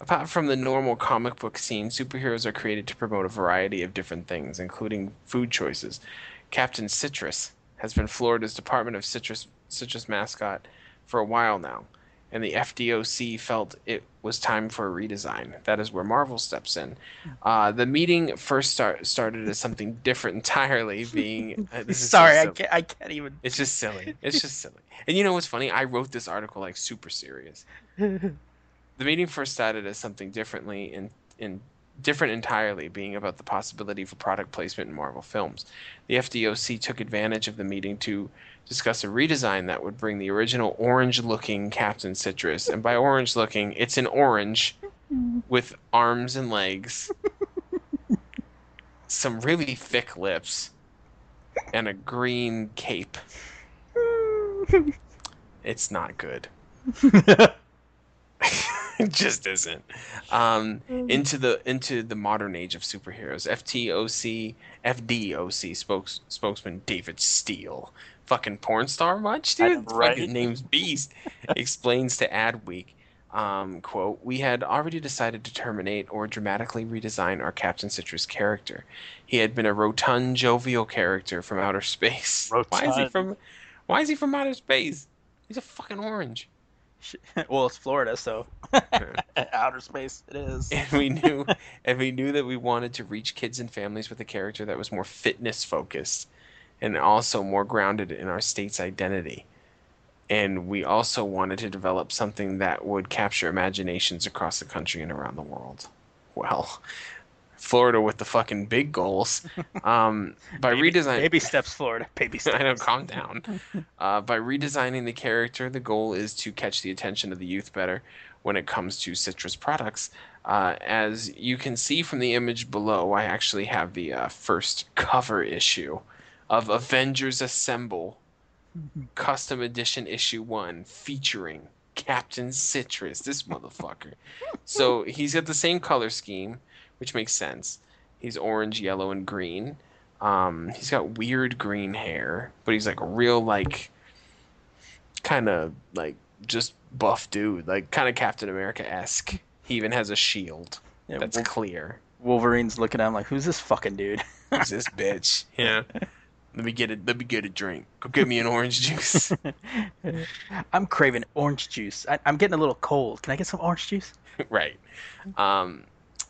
Apart from the normal comic book scene, superheroes are created to promote a variety of different things, including food choices. Captain Citrus has been Florida's Department of Citrus citrus mascot for a while now, and the FDOC felt it was time for a redesign. That is where Marvel steps in. Uh, the meeting first start, started as something different (laughs) entirely, being uh,
Sorry, I can't, I can't even.
It's just silly. It's just silly. And you know what's funny? I wrote this article like super serious. (laughs) The meeting first started as something differently in in different entirely, being about the possibility for product placement in Marvel films. The FDOC took advantage of the meeting to discuss a redesign that would bring the original orange-looking Captain Citrus, and by orange-looking, it's an orange with arms and legs, some really thick lips, and a green cape. (laughs) It's not good. (laughs) (laughs) it just isn't. Um, into the into the modern age of superheroes. FTOC FDOC spokes, spokesman David Steele, fucking porn star much, dude.
right?
Fucking name's Beast. (laughs) explains to Adweek. Um, quote, we had already decided to terminate or dramatically redesign our Captain Citrus character. He had been a rotund, jovial character from outer space. (laughs) Why is he from why is he from outer space? He's a fucking orange. (laughs)
well, it's Florida, so (laughs) outer space it is.
And we (laughs) knew and we knew that we wanted to reach kids and families with a character that was more fitness focused and also more grounded in our state's identity. And we also wanted to develop something that would capture imaginations across the country and around the world. Well, Florida with the fucking big goals. Um, (laughs) by
Baby-
redesign,
baby steps, Florida. (laughs) Baby steps. (laughs)
I know, calm down. Uh, by redesigning the character, the goal is to catch the attention of the youth better when it comes to citrus products. Uh, as you can see from the image below, I actually have the uh, first cover issue of Avengers Assemble Custom Edition Issue 1 featuring Captain Citrus, this motherfucker. so he's got the same color scheme, which makes sense. He's orange, yellow, and green. Um, he's got weird green hair, but he's like a real like kind of like just buff dude, like kind of Captain America esque. He even has a shield
Yeah,
that's
Wol-
clear.
Wolverine's looking at him like, "Who's this fucking dude?"
Who's this (laughs) bitch? Yeah. (laughs) Let me get a Let me get a drink. Go get me an orange juice. (laughs)
I'm craving orange juice. I, I'm getting a little cold. Can I get some orange juice?
right. Um,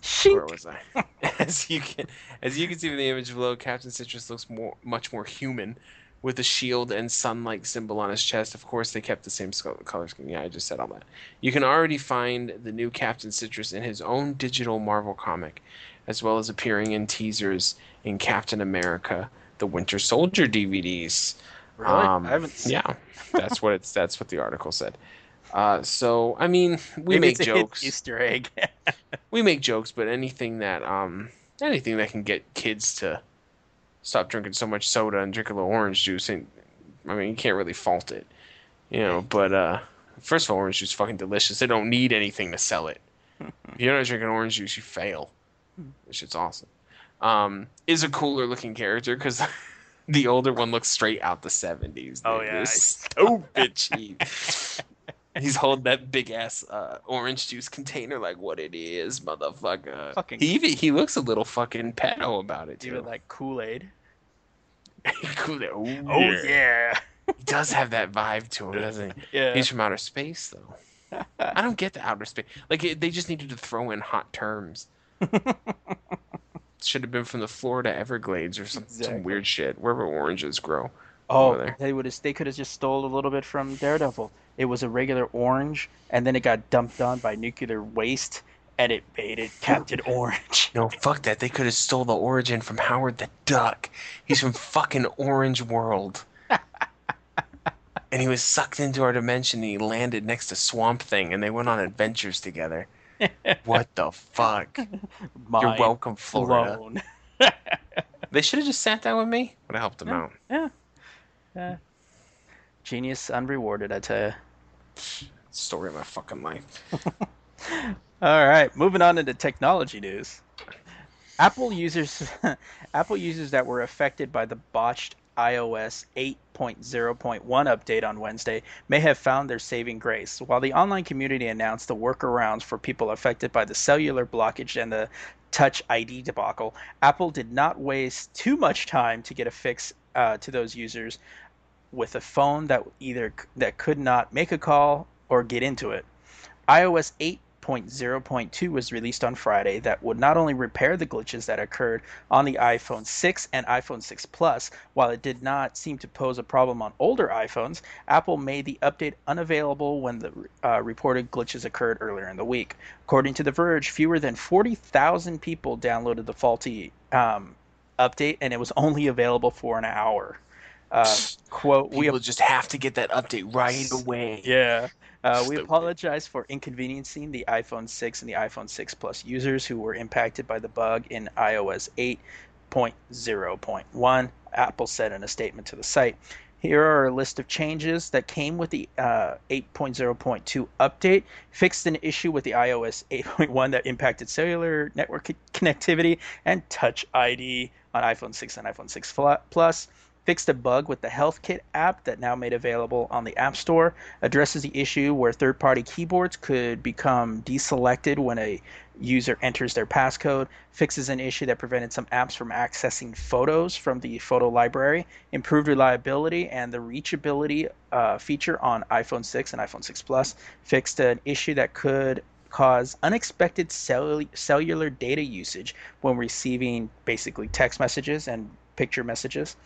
Shink.
where was I? (laughs) As you can, as you can see from the image below, Captain Citrus looks more, much more human, with a shield and sun-like symbol on his chest. Of course, they kept the same color scheme. Yeah, I just said all that. You can already find the new Captain Citrus in his own digital Marvel comic, as well as appearing in teasers in Captain America: The Winter Soldier DVDs.
Really?
Um,
I haven't seen.
Yeah, that's what it's. That's what the article said. Uh, so I mean, we
Maybe
make jokes
Easter egg. (laughs)
we make jokes, but anything that um anything that can get kids to stop drinking so much soda and drink a little orange juice, and I mean you can't really fault it, you know. But uh, first of all, orange juice is fucking delicious. They don't need anything to sell it. (laughs) if you're not drinking orange juice, you fail. This shit's awesome. Um, is a cooler looking character because (laughs) the older one looks straight out the seventies.
Oh, yeah.
stupid cheap. (laughs) He's holding that big ass uh, orange juice container like what it is, motherfucker.
Fucking-
He even he looks a little fucking pedo about it too.
Even like Kool Aid.
cool. (laughs) Oh,
Oh yeah.
He does have that vibe to him, doesn't he?
Yeah.
He's from outer space though. (laughs) I don't get the outer space. Like it, they just needed to throw in hot terms. Should have been from the Florida Everglades or some,
Exactly.
some weird shit, wherever oranges grow.
Oh, they would have. They could have just stole a little bit from Daredevil. It was a regular orange, and then it got dumped on by nuclear waste, and it made it Captain (laughs) Orange.
No, fuck that. They could have stole the origin from Howard the Duck. He's from fucking Orange World. (laughs) and he was sucked into our dimension and he landed next to Swamp Thing and they went on adventures together. what the fuck? (laughs) You're welcome, Florida. They should have just sat down with me. Would have helped them out.
Yeah. Yeah. Genius unrewarded, I tell you.
Story of my fucking life. (laughs)
All right, moving on into technology news. Apple users, (laughs) Apple users that were affected by the botched iOS 8.0.1 update on Wednesday may have found their saving grace. While the online community announced the workarounds for people affected by the cellular blockage and the Touch ID debacle, Apple did not waste too much time to get a fix uh, to those users with a phone that either that could not make a call or get into it. iOS 8.0.2 was released on Friday that would not only repair the glitches that occurred on the iPhone 6 and iPhone 6 Plus, while it did not seem to pose a problem on older iPhones, Apple made the update unavailable when the uh, reported glitches occurred earlier in the week. According to The Verge, fewer than 40,000 people downloaded the faulty um, update, and it was only available for an hour. Uh, quote, we
People just have to get that update right away.
yeah. Uh, we apologize for inconveniencing the iPhone 6 and the iPhone 6 Plus users who were impacted by the bug in iOS 8.0.1, Apple said in a statement to the site. Here are a list of changes that came with the uh, 8.0.2 update. Fixed an issue with the iOS 8.1 that impacted cellular network connectivity and Touch ID on iPhone 6 and iPhone 6 Fla- Plus fixed a bug with the HealthKit app that now made available on the App Store, addresses the issue where third party keyboards could become deselected when a user enters their passcode, fixes an issue that prevented some apps from accessing photos from the photo library, improved reliability and the reachability uh, feature on iPhone 6 and iPhone 6 Plus, fixed an issue that could cause unexpected cell- cellular data usage when receiving basically text messages and picture messages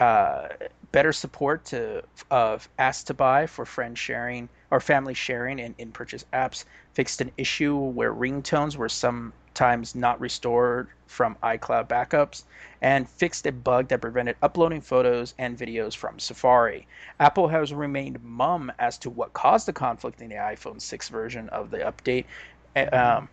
uh, better support to of ask to buy for friend sharing or family sharing and in purchase apps fixed an issue where ringtones were sometimes not restored from iCloud backups and fixed a bug that prevented uploading photos and videos from Safari. Apple has remained mum as to what caused the conflict in the iPhone 6 version of the update. Um,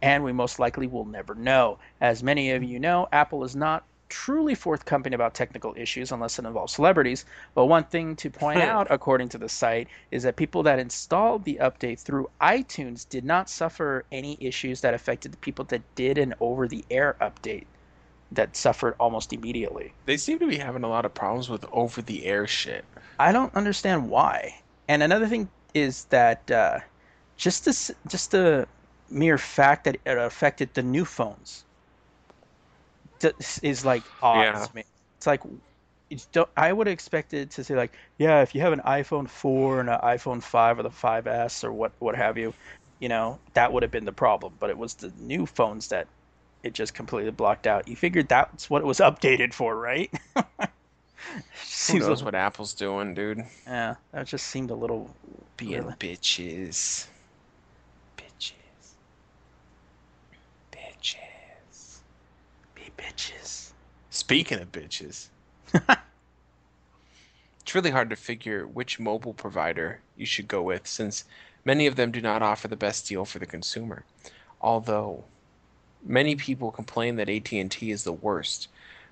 and we most likely will never know. As many of you know, Apple is not truly forthcoming about technical issues unless it involves celebrities. But one thing to point out, according to the site, is that people that installed the update through iTunes did not suffer any issues that affected the people that did an over the air update that suffered almost immediately.
They seem to be having a lot of problems with over the air shit.
I don't understand why. And another thing is that uh, just this, just the mere fact that it affected the new phones is like odd
Yeah.
to me. It's like it's don't, I would have expected to say like, yeah, if you have an iPhone 4 and an iPhone 5 or the 5S or what what have you, you know, that would have been the problem. But it was the new phones that it just completely blocked out. You figured that's what it was (laughs) updated for, right? (laughs)
Who knows
little-
what Apple's doing, dude?
yeah, that just seemed a little
Being bitches. Bitches. Bitches.
be bitches.
Speaking of bitches, (laughs) it's really hard to figure which mobile provider you should go with since many of them do not offer the best deal for the consumer. Although many people complain that AT&T is the worst,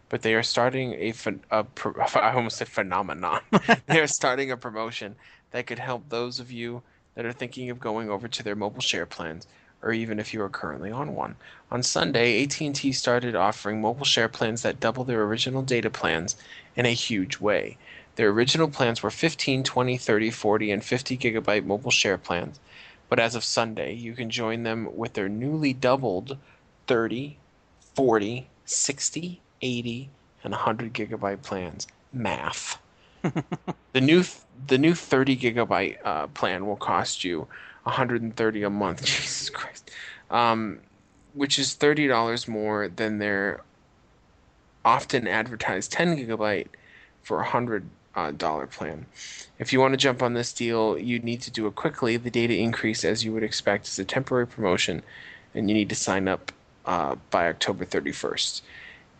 but they are starting a, a (laughs) almost said phenomenon. (laughs) they are starting a promotion that could help those of you that are thinking of going over to their mobile share plans or even if you are currently on one. On Sunday, AT&T started offering mobile share plans that double their original data plans in a huge way. Their original plans were 15, 20, 30, 40, and 50 gigabyte mobile share plans, but as of Sunday, you can join them with their newly doubled 30, 40, 60, 80, and 100 gigabyte plans. Math. (laughs) the new the new 30 gigabyte uh, plan will cost you 130 a month. (laughs) Jesus Christ. Um, which is $30 more than their often advertised 10 gigabyte for a hundred dollar plan. If you want to jump on this deal, you need to do it quickly. The data increase, as you would expect, is a temporary promotion, and you need to sign up uh, by October 31st.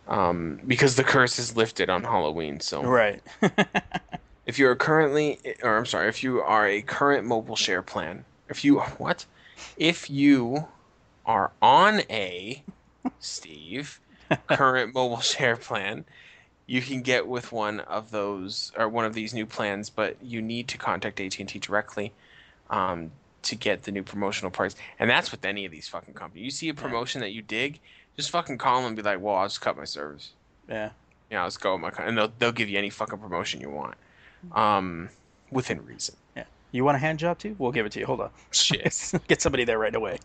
Um, because the curse is lifted on Halloween. So
Right. (laughs)
if you're currently, or I'm sorry, if you are a current mobile share plan, if you (laughs) what, if you are on a Steve (laughs) current mobile share plan, you can get with one of those or one of these new plans, but you need to contact AT&T directly um, to get the new promotional price. And that's with any of these fucking companies. You see a promotion that you dig, just fucking call them and be like, "Well, I'll just cut my service."
yeah.
Yeah, let's go with my con-" and they'll they'll give you any fucking promotion you want, um, within reason.
You want a hand job too? We'll give it to you. Hold on.
Shit. (laughs)
Get somebody there right away.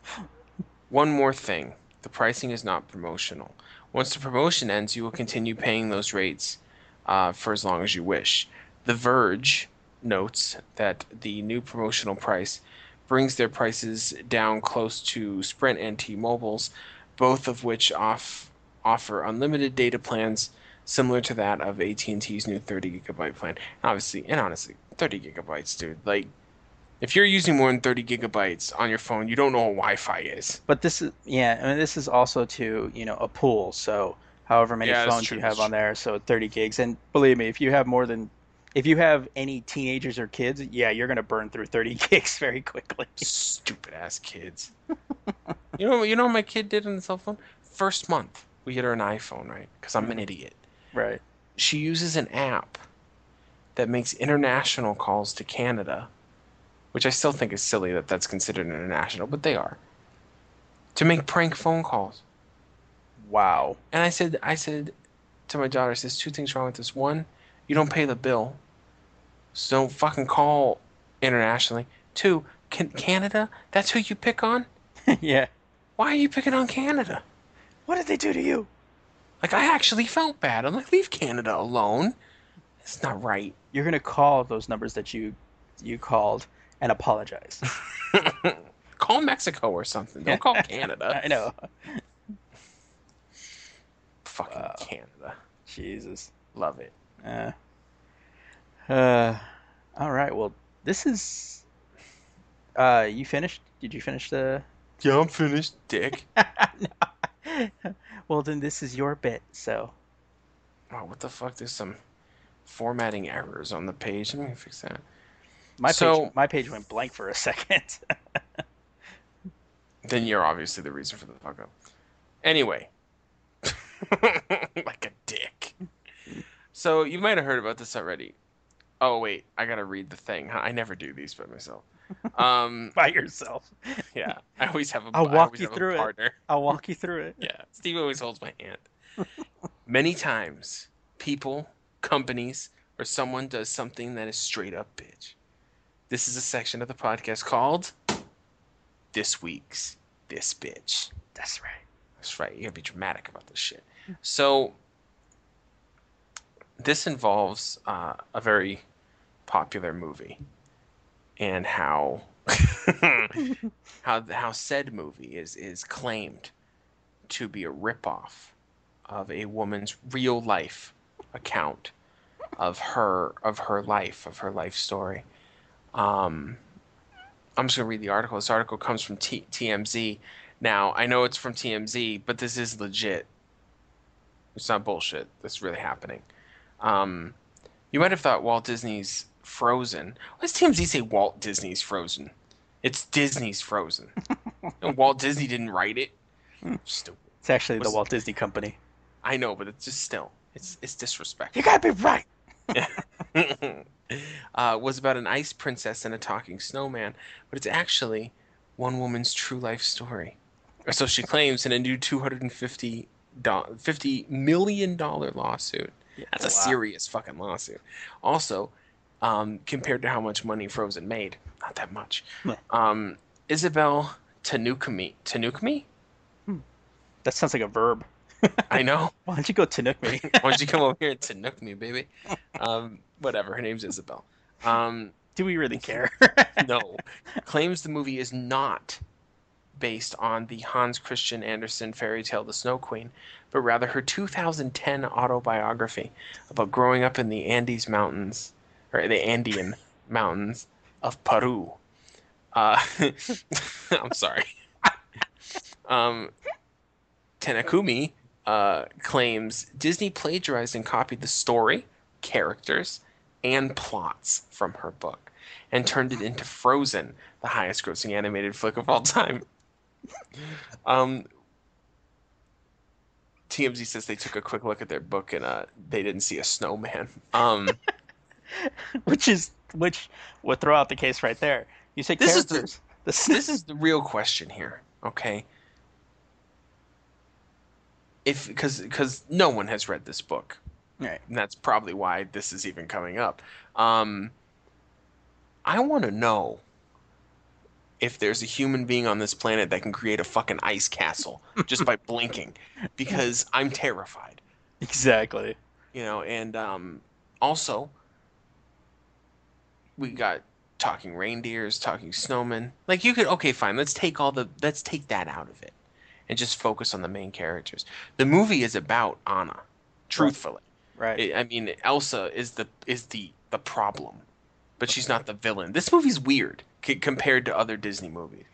One more thing: the pricing is not promotional. Once the promotion ends, you will continue paying those rates uh, for as long as you wish. The Verge notes that the new promotional price brings their prices down close to Sprint and T-Mobile's, both of which off offer unlimited data plans similar to that of AT&T's new 30 gigabyte plan. Obviously, and honestly, 30 gigabytes, dude. Like, if you're using more than 30 gigabytes on your phone, you don't know what Wi-Fi is.
But this is yeah, I mean this is also to, you know, a pool, so however many
Yeah,
phones
true,
you have on there, so 30 gigs. And believe me, if you have more than if you have any teenagers or kids, yeah, you're going to burn through 30 (laughs) gigs very quickly.
Stupid ass kids. you know, you know what my kid did on the cell phone? First month, we get her an iPhone, right? Because I'm an mm-hmm. idiot.
Right.
She uses an app that makes international calls to Canada, which I still think is silly that that's considered international, but they are. To make prank phone calls.
Wow.
And I said, I said to my daughter, I "There's two things wrong with this. One, You don't pay the bill. So don't fucking call internationally. Two, can Canada? That's who you pick on? (laughs)
yeah.
Why are you picking on Canada?
What did they do to you?
Like I actually felt bad. I'm like, leave Canada alone. It's not right.
You're gonna call those numbers that you you called and apologize. (laughs)
call Mexico or something. Don't call (laughs) Canada.
I know.
Fucking
Wow.
Canada.
Jesus.
Love it.
Uh, uh, all right. Well, this is. Uh, you finished? Did you finish the?
Yeah, I'm finished, dick.
No. (laughs) well, then this is your bit. So
oh, what the fuck? There's some formatting errors on the page. Let me fix that.
My
So-
page, my page went blank for a (laughs) second.
Then you're obviously the reason for the fuck up. Anyway. (laughs) like a dick. So you might have heard about this already. Oh wait, I gotta read the thing. I never do these by myself. (laughs) Um,
By yourself.
yeah, I always have a.
I'll walk you through it. I'll walk you through it.
Yeah, Steve always holds my hand. Many times, people, companies, or someone does something that is straight up bitch. This is a section of the podcast called This Week's This Bitch.
That's right.
That's right. You gotta be dramatic about this shit. So, this involves uh, a very popular movie, and how (laughs) how how said movie is is claimed to be a ripoff of a woman's real life account of her of her life of her life story. Um, I'm just gonna read the article. This article comes from T- TMZ. Now I know it's from TMZ, but this is legit. It's not bullshit. That's really happening. Um, you might have thought Walt Disney's Frozen. Why does TMZ say Walt Disney's Frozen? It's Disney's Frozen. (laughs) and Walt Disney didn't write it. Stupid.
It's actually the Walt Disney Company.
I know, but it's just still, it's it's disrespectful.
You gotta be right. (laughs) (laughs) (laughs)
uh, was about an ice princess and a talking snowman, but it's actually one woman's true life story. Or so she claims in a new 250 do- $50 million lawsuit. That's a
Wow.
serious fucking lawsuit. Also, um, compared to how much money Frozen made, not that much.
Meh.
Um, Isabel Tanukami. Tanukami?
That sounds like a verb. (laughs)
I know.
Why don't you go Tanook me? (laughs)
Why don't you come over here and Tanuk me, baby? Um, whatever. Her name's Isabel. Um,
Do we really care?
no, claims the movie is not based on the Hans Christian Andersen fairy tale The Snow Queen, but rather her 2010 autobiography about growing up in the Andes Mountains, or the Andean Mountains of Peru. Uh, (laughs) I'm sorry. um, Tanakumi uh, claims Disney plagiarized and copied the story, characters, and plots from her book and turned it into Frozen, the highest grossing animated flick of all time. (laughs) Um, TMZ says they took a quick look at their book and uh, they didn't see a snowman. Um, (laughs)
which is which would throw out the case right there. You say
This is the-
characters. (laughs) This
is the real question here, okay? If because because no one has read this book,
right.
and that's probably why this is even coming up. Um, I want to know if there's a human being on this planet that can create a fucking ice castle just by (laughs) blinking, because I'm terrified,
Exactly.
you know. And um, also, we got talking reindeers, talking snowmen. Like you could okay, fine. Let's take all the let's take that out of it, and just focus on the main characters. The movie is about Anna, truthfully.
Right.
I I mean, Elsa is the is the the problem, but she's not the villain. This movie's weird c- compared to other Disney movies.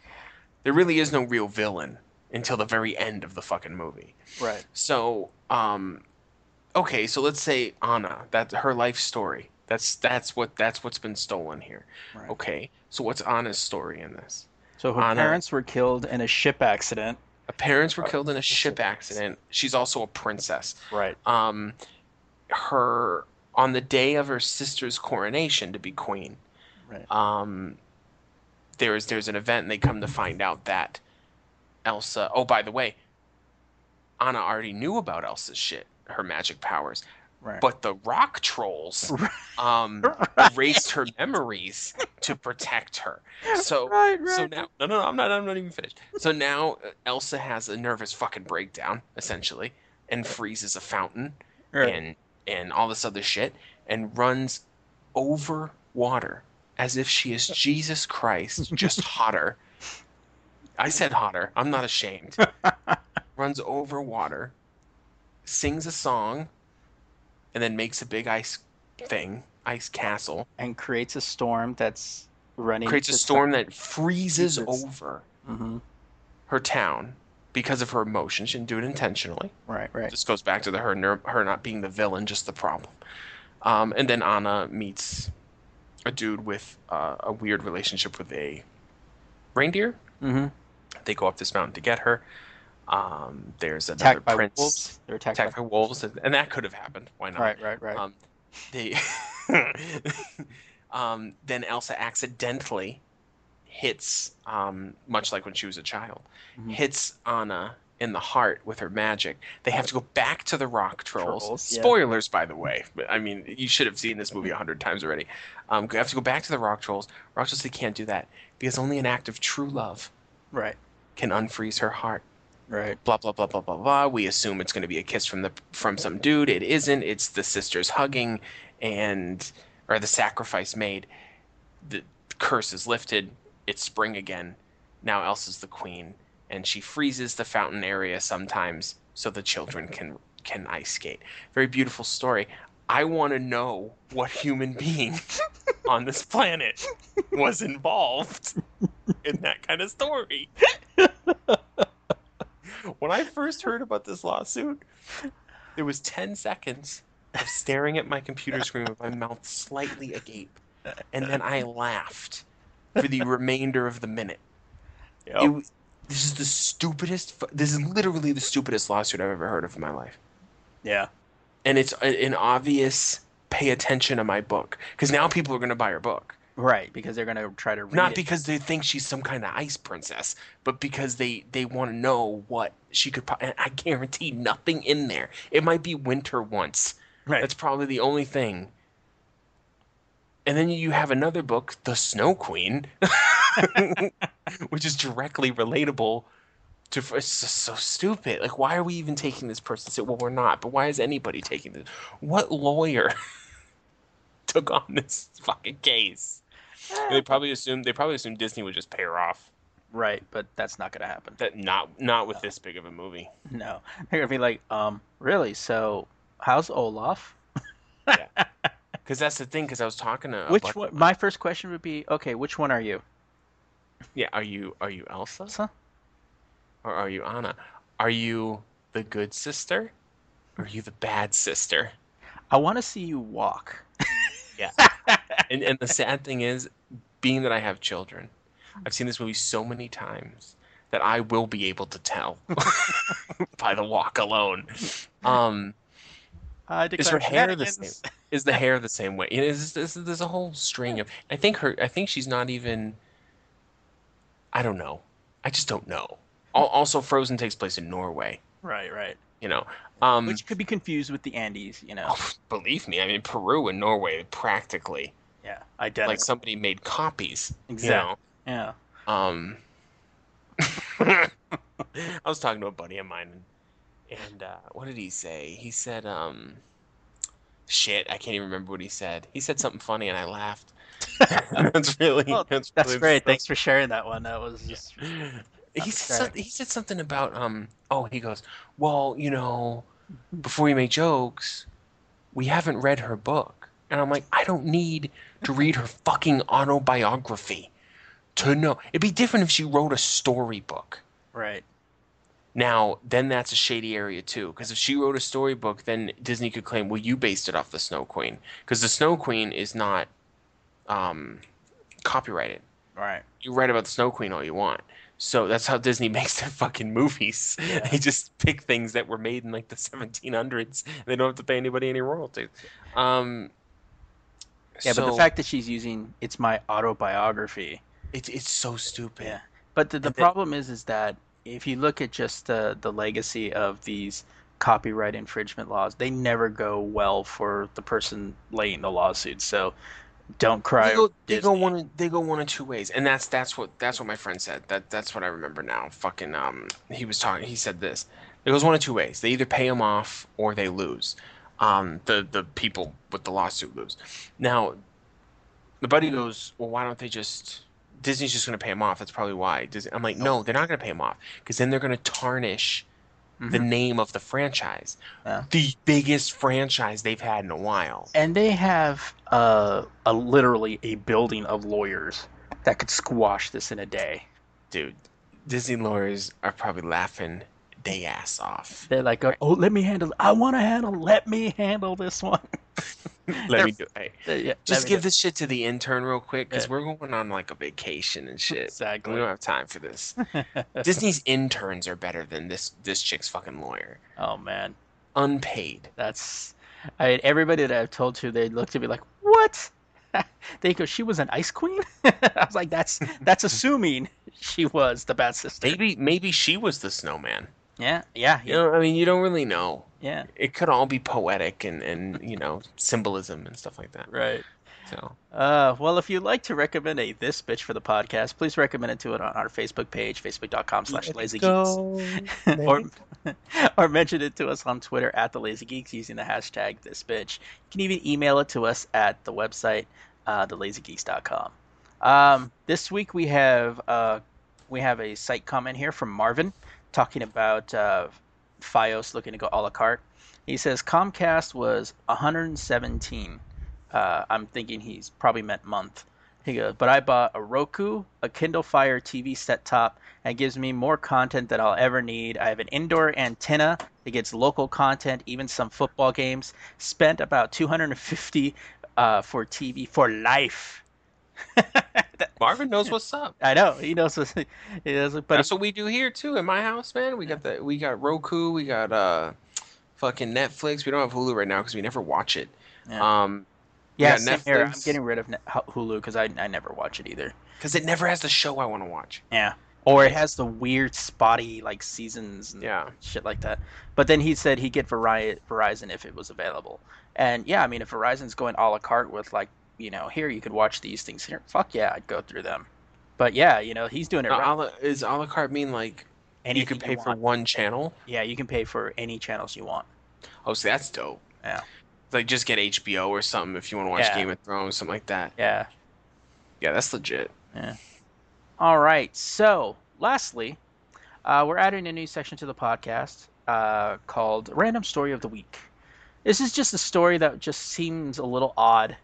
There really is no real villain until the very end of the fucking movie.
right.
So, um, okay, so let's say Anna, that's her life story. That's that's what that's what's been stolen here.
Right.
Okay, so what's Anna's story in this?
So her
Anna-
parents were killed in a ship accident.
Her parents were killed in a ship accident. She's also a princess.
Right.
um, her on the day of her sister's coronation to be queen.
Right.
Um, there's there's an event, and they come to find out that Elsa. Oh, by the way, Anna already knew about Elsa's shit, her magic powers.
Right.
but the rock trolls (laughs) um, (laughs)
Right.
erased her memories to protect her. So (laughs)
Right,
so now no no no I'm not I'm not even finished. So now uh, Elsa has a nervous fucking breakdown essentially and freezes a fountain and and all this other shit and runs over water as if she is Jesus Christ just hotter. I said hotter. I'm not ashamed. runs over water, sings a song, and then makes a big ice thing, ice castle.
and creates a storm that's running.
Creates a storm that freezes
Jesus.
over
hmm
her town because of her emotion. She didn't do it intentionally.
Right, right.
This goes back to the her her not being the villain, just the problem. Um, and then Anna meets a dude with uh, a weird relationship with a reindeer.
hmm
They go up this mountain to get her. Um, there's another
Attacked by
prince
wolves. They're attacked,
attacked by wolves, and that could have happened. Why not?
Right, right, right.
Um, they, (laughs) um, then Elsa accidentally hits, um, much like when she was a child,
Mhm.
hits Anna in the heart with her magic. They have to go back to the rock trolls.
Trolls, yeah.
Spoilers, by the way. But I mean, you should have seen this movie a hundred times already. Um, have to go back to the rock trolls. Rock trolls, they can't do that because only an act of true love
right,
can unfreeze her heart
right.
blah blah blah blah blah blah. We assume it's going to be a kiss from the from some dude. It isn't. It's the sisters hugging, and or the sacrifice made. The curse is lifted. It's spring again. Now Elsa's the queen, and she freezes the fountain area sometimes so the children can can ice skate. Very beautiful story. I want to know what human being (laughs) on this planet was involved in that kind of story. (laughs) when I first heard about this lawsuit, there was 10 seconds of staring at my computer screen with my mouth slightly agape. And then I laughed for the remainder of the minute.
Yep.
was- this is the stupidest, this is literally the stupidest lawsuit I've ever heard of in my life.
Yeah.
And it's uh, an obvious pay attention to my book. Because now people are going to buy her book.
Right, because they're gonna try to read
Not
it.
because they think she's some kind of ice princess, but because they they want to know what she could. po- I guarantee nothing in there. It might be winter once.
right.
That's probably the only thing. And then you have another book, The Snow Queen, (laughs) which is directly relatable to. It's just so stupid. Like, why are we even taking this person? So, well, we're not. But why is anybody taking this? What lawyer (laughs) took on this fucking case? They probably assumed they probably assumed Disney would just pay her off.
right, but that's not gonna happen.
That not not with this big of a movie.
No, they're gonna be like, um, really? So, how's Olaf?
yeah, (laughs) Because that's the thing. Because I was talking to
Which one? My first question would be, okay, which one are you?
Yeah, are you are you Elsa
Elsa?
or are you Anna? Are you the good sister or are you the bad sister?
I want to see you walk.
Yeah. (laughs) and and the sad thing is, being that I have children, I've seen this movie so many times that I will be able to tell (laughs) by the walk alone. Um,
I
is her hair the same? Is the (laughs) hair the same way? You know, there's, there's, there's a whole string of. I think her. I think she's not even. I don't know. I just don't know. Also, Frozen takes place in Norway.
Right, right.
You know, um,
Which could be confused with the Andes, you know.
oh, believe me, I mean Peru and Norway practically
Yeah, identical.
like somebody made copies.
Exactly.
You
yeah.
um, (laughs) I was talking to a buddy of mine, and, and uh, what did he say? He said, um, "Shit, I can't even remember what he said." He said something funny, and I laughed. (laughs) that's really
Well,
that's,
That's
really
great.
stuff.
Thanks for sharing that one. That was just
he said,
great.
he said something about um oh he goes well you know before you make jokes we haven't read her book and i'm like i don't need to read her fucking autobiography to know it'd be different if she wrote a storybook
right.
now then that's a shady area too because if she wrote a storybook then disney could claim well you based it off the snow queen because the snow queen is not um copyrighted
Right.
you write about the Snow Queen all you want. So that's how Disney (laughs) makes their fucking movies. They just pick things that were made in like the 1700s. And they don't have to pay anybody any royalties. Um,
Yeah, but the fact that she's using it's my autobiography.
it's it's so stupid.
Yeah. But the, the
And
problem is is that if you look at just the the legacy of these copyright infringement laws, they never go well for the person laying the lawsuit. So don't cry.
They go, they go one. of- They go one of two ways, and that's that's what that's what my friend said. That that's what I remember now. Fucking um, he was talking. He said this. It goes one of two ways. They either pay him off or they lose. Um, the the people with the lawsuit lose. Now, the buddy goes, well, why don't they just? Disney's just going to pay him off. That's probably why. Disney, I'm like, no, they're not going to pay him off because then they're going to tarnish the name of the franchise,
Yeah.
the biggest franchise they've had in a while.
and they have uh, a literally a building of lawyers that could squash this in a day.
dude, Disney lawyers are probably laughing they ass off.
They're like, oh, let me handle. I want to handle. Let me handle this one. (laughs)
Let me do. Hey, (laughs)
Yeah,
just give this shit to the intern real quick because
Yeah.
we're going on like a vacation and shit.
Exactly.
We don't have time for this. (laughs) Disney's interns are better than this this chick's fucking lawyer.
Oh man,
Unpaid.
that's. I everybody that I've told to, they looked at me like, what? they go, she was an ice queen. I was like, that's that's assuming she was the bad sister.
Maybe maybe she was the snowman.
Yeah, yeah,
You know, I mean, you don't really know.
yeah.
It could all be poetic and and you know symbolism and stuff like that.
Right.
So
Uh, well, if you'd like to recommend a this bitch for the podcast, please recommend it to it on our Facebook page, facebook.com slash lazy geeks. (laughs) or, (laughs) or mention it to us on Twitter at the Lazy Geeks using the hashtag this bitch. You can even email it to us at the website, uh, thelazygeeks.com. Um, this week we have uh, we have a site comment here from Marvin talking about uh, FiOS looking to go a la carte. He says Comcast was 117. Uh, I'm thinking he's probably meant month. He goes, but I bought a Roku, a Kindle Fire TV set top, and gives me more content than I'll ever need. I have an indoor antenna that gets local content, even some football games. Spent about 250 uh, for TV for life. (laughs) (laughs)
Marvin knows what's up.
I know he knows. What, (laughs) he knows what- but
That's what we do here too in my house, man. We got the we got Roku, we got uh fucking Netflix. We don't have Hulu right now because we never watch it.
Yeah.
Um,
yeah,
got
same here. I'm getting rid of Hulu because I, I never watch it either.
because it never has the show I want to watch.
Yeah. Or it has the weird spotty like seasons and
Yeah.
shit like that. But then he said he'd get Vari- Verizon if it was available. And yeah, I mean if Verizon's going a la carte with like, you know, here you could watch these things here. Fuck yeah, I'd go through them. But yeah, you know, he's doing it
Uh,
right.
la, is a la carte mean like you can pay for one channel?
Yeah, you can pay for any channels you want.
Oh, so that's dope.
Yeah.
Like just get HBO or something if you want to watch
Yeah.
Game of Thrones, something like that.
Yeah.
Yeah, that's legit. Yeah.
All right. So, lastly, uh, we're adding a new section to the podcast uh, called Random Story of the Week. This is just a story that just seems a little odd.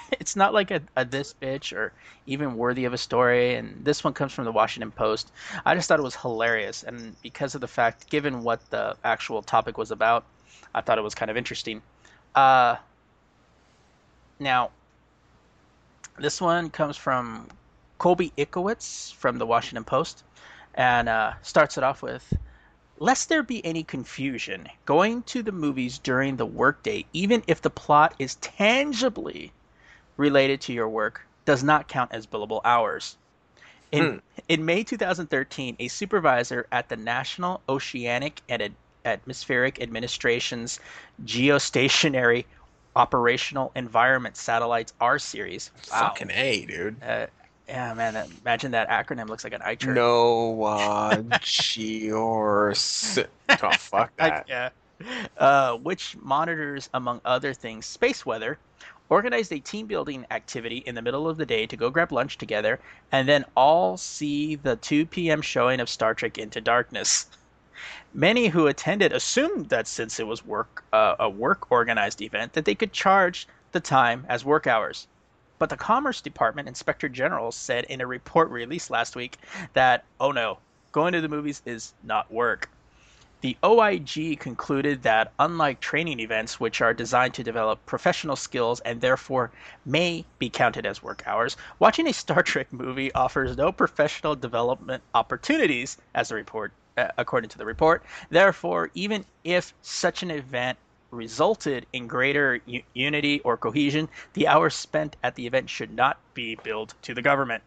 (laughs) it's not like a, a this bitch or even worthy of a story. And this one comes from the Washington Post. I just thought it was hilarious. And because of the fact, given what the actual topic was about, I thought it was kind of interesting. Uh, now, this one comes from Colby Itkowitz from the Washington Post and uh, starts it off with Lest there be any confusion, going to the movies during the workday, even if the plot is tangibly related to your work, does not count as billable hours. In, in May 2013, a supervisor at the National Oceanic and Atmospheric Administration's Geostationary Operational Environment Satellites R series. Wow.
Fucking A, dude.
Uh, yeah, man. Imagine that acronym looks like an eye chart.
No, uh, Geors. Oh, fuck
I-
that.
yeah. Uh, which monitors, among other things, space weather, organized a team building activity in the middle of the day to go grab lunch together, and then all see the 2 p.m. showing of Star Trek Into Darkness. Many who attended assumed that since it was work uh, a work organized event, that they could charge the time as work hours. But the Commerce Department Inspector General said in a report released last week that, oh no, going to the movies is not work. The OIG concluded that unlike training events, which are designed to develop professional skills and therefore may be counted as work hours, watching a Star Trek movie offers no professional development opportunities, as the report, uh, according to the report. Therefore, even if such an event resulted in greater u- unity or cohesion, the hours spent at the event should not be billed to the government.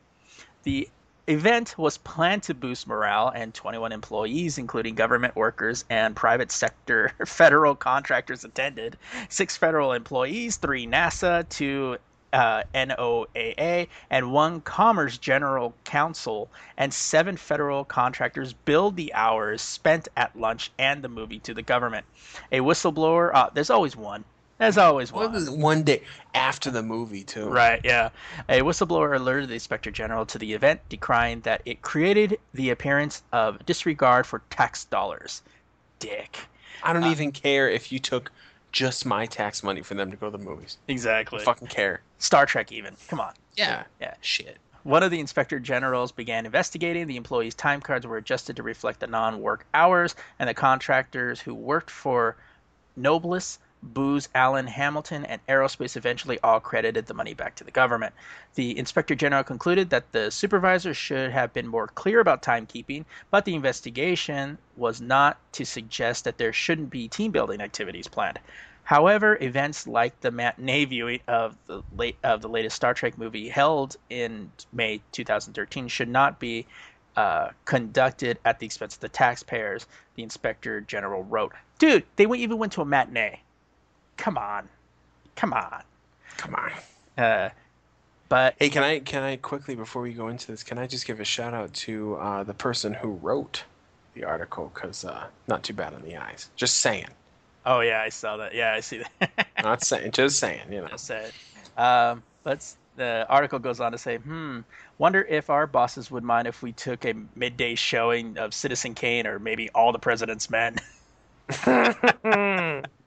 The event was planned to boost morale, and 21 employees, including government workers and private sector (laughs) federal contractors, attended. Six federal employees, three NASA, two uh, NOAA, and one Commerce General Counsel, and seven federal contractors billed the hours spent at lunch and the movie to the government. A whistleblower, uh, there's always one. There's always
was one day after the movie too?
Right, yeah. A whistleblower alerted the inspector general to the event, decrying that it created the appearance of disregard for tax dollars. Dick.
I
Uh,
don't even care if you took just my tax money for them to go to the movies.
Exactly.
Fucking care.
Star Trek, even. Come on.
Yeah.
Yeah.
Shit.
One of the inspector generals began investigating. The employees' time cards were adjusted to reflect the non work hours, and the contractors who worked for Noblis, Booz Allen Hamilton, and Aerospace eventually all credited the money back to the government. The inspector general concluded that the supervisors should have been more clear about timekeeping, but the investigation was not to suggest that there shouldn't be team building activities planned. However, events like the matinee viewing of the late of the latest Star Trek movie held in May 2013 should not be uh, conducted at the expense of the taxpayers. The inspector general wrote, "Dude, they even went to a matinee. Come on, come on."
Come on.
Uh, but
Hey, can I can I quickly before we go into this, can I just give a shout out to uh, the person who wrote the article? Cause uh, not too bad on the eyes. Just saying.
oh yeah, I saw that. Yeah, I see that. (laughs)
Not saying. Just saying. You know.
That's it. Um, let's. The article goes on to say, "Hmm, wonder if our bosses would mind if we took a midday showing of Citizen Kane or maybe All the President's Men." (laughs) (laughs)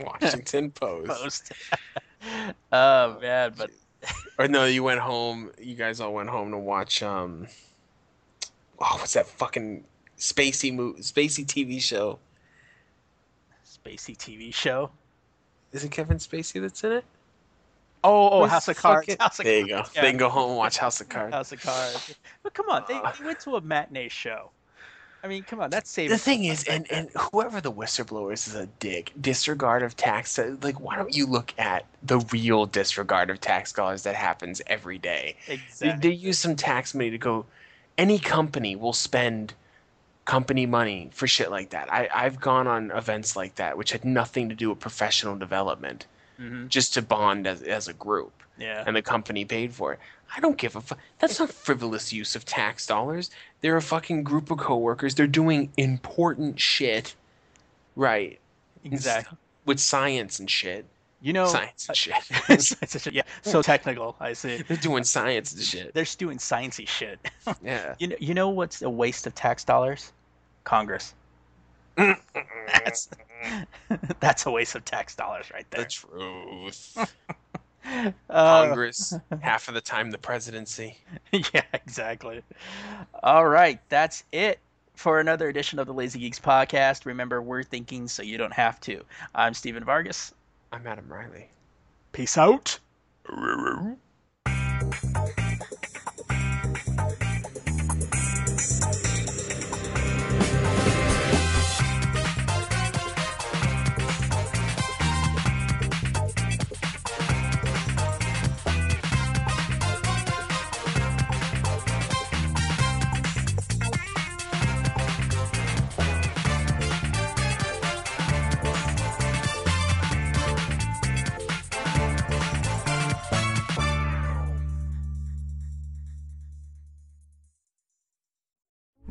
Washington (laughs) Post.
Post. (laughs) oh man, but (laughs)
Or no, you went home. You guys all went home to watch. Um. Oh, what's that fucking spacey movie, spacey TV show?
spacey TV show.
Is it Kevin Spacey that's in it?
Oh, oh, House of
fucking-
Cards. House of
There you go.
Cards,
They
yeah.
can go home and watch House of Cards.
House of Cards. But come on, they, they went to a matinee show. I mean, come on, that's saving.
The thing is, and, and whoever the whistleblower is is a dick. Disregard of tax. Uh, like, why don't you look at the real disregard of tax dollars that happens every day? They,
exactly.
they use some tax money to go. Any company will spend company money for shit like that. I, I've gone on events like that, which had nothing to do with professional development,
Mhm.
just to bond as, as a group
Yeah.
and the company paid for it. I don't give a fuck. That's not frivolous use of tax dollars. They're a fucking group of coworkers. They're doing important shit, right?
Exactly.
With science and shit.
You know,
science and shit. (laughs)
Science and shit, yeah, (laughs) so technical. I see.
They're doing science and shit.
They're just doing sciencey shit. (laughs)
Yeah.
You know, you know what's a waste of tax dollars? Congress. that's, (laughs) that's a waste of tax dollars right there.
The truth. (laughs)
Uh,
Congress, half of the time the presidency. (laughs)
yeah, exactly. All right, that's it for another edition of the Lazy Geeks podcast. Remember, we're thinking so you don't have to. I'm Steven Vargas.
I'm Adam Riley.
Peace out.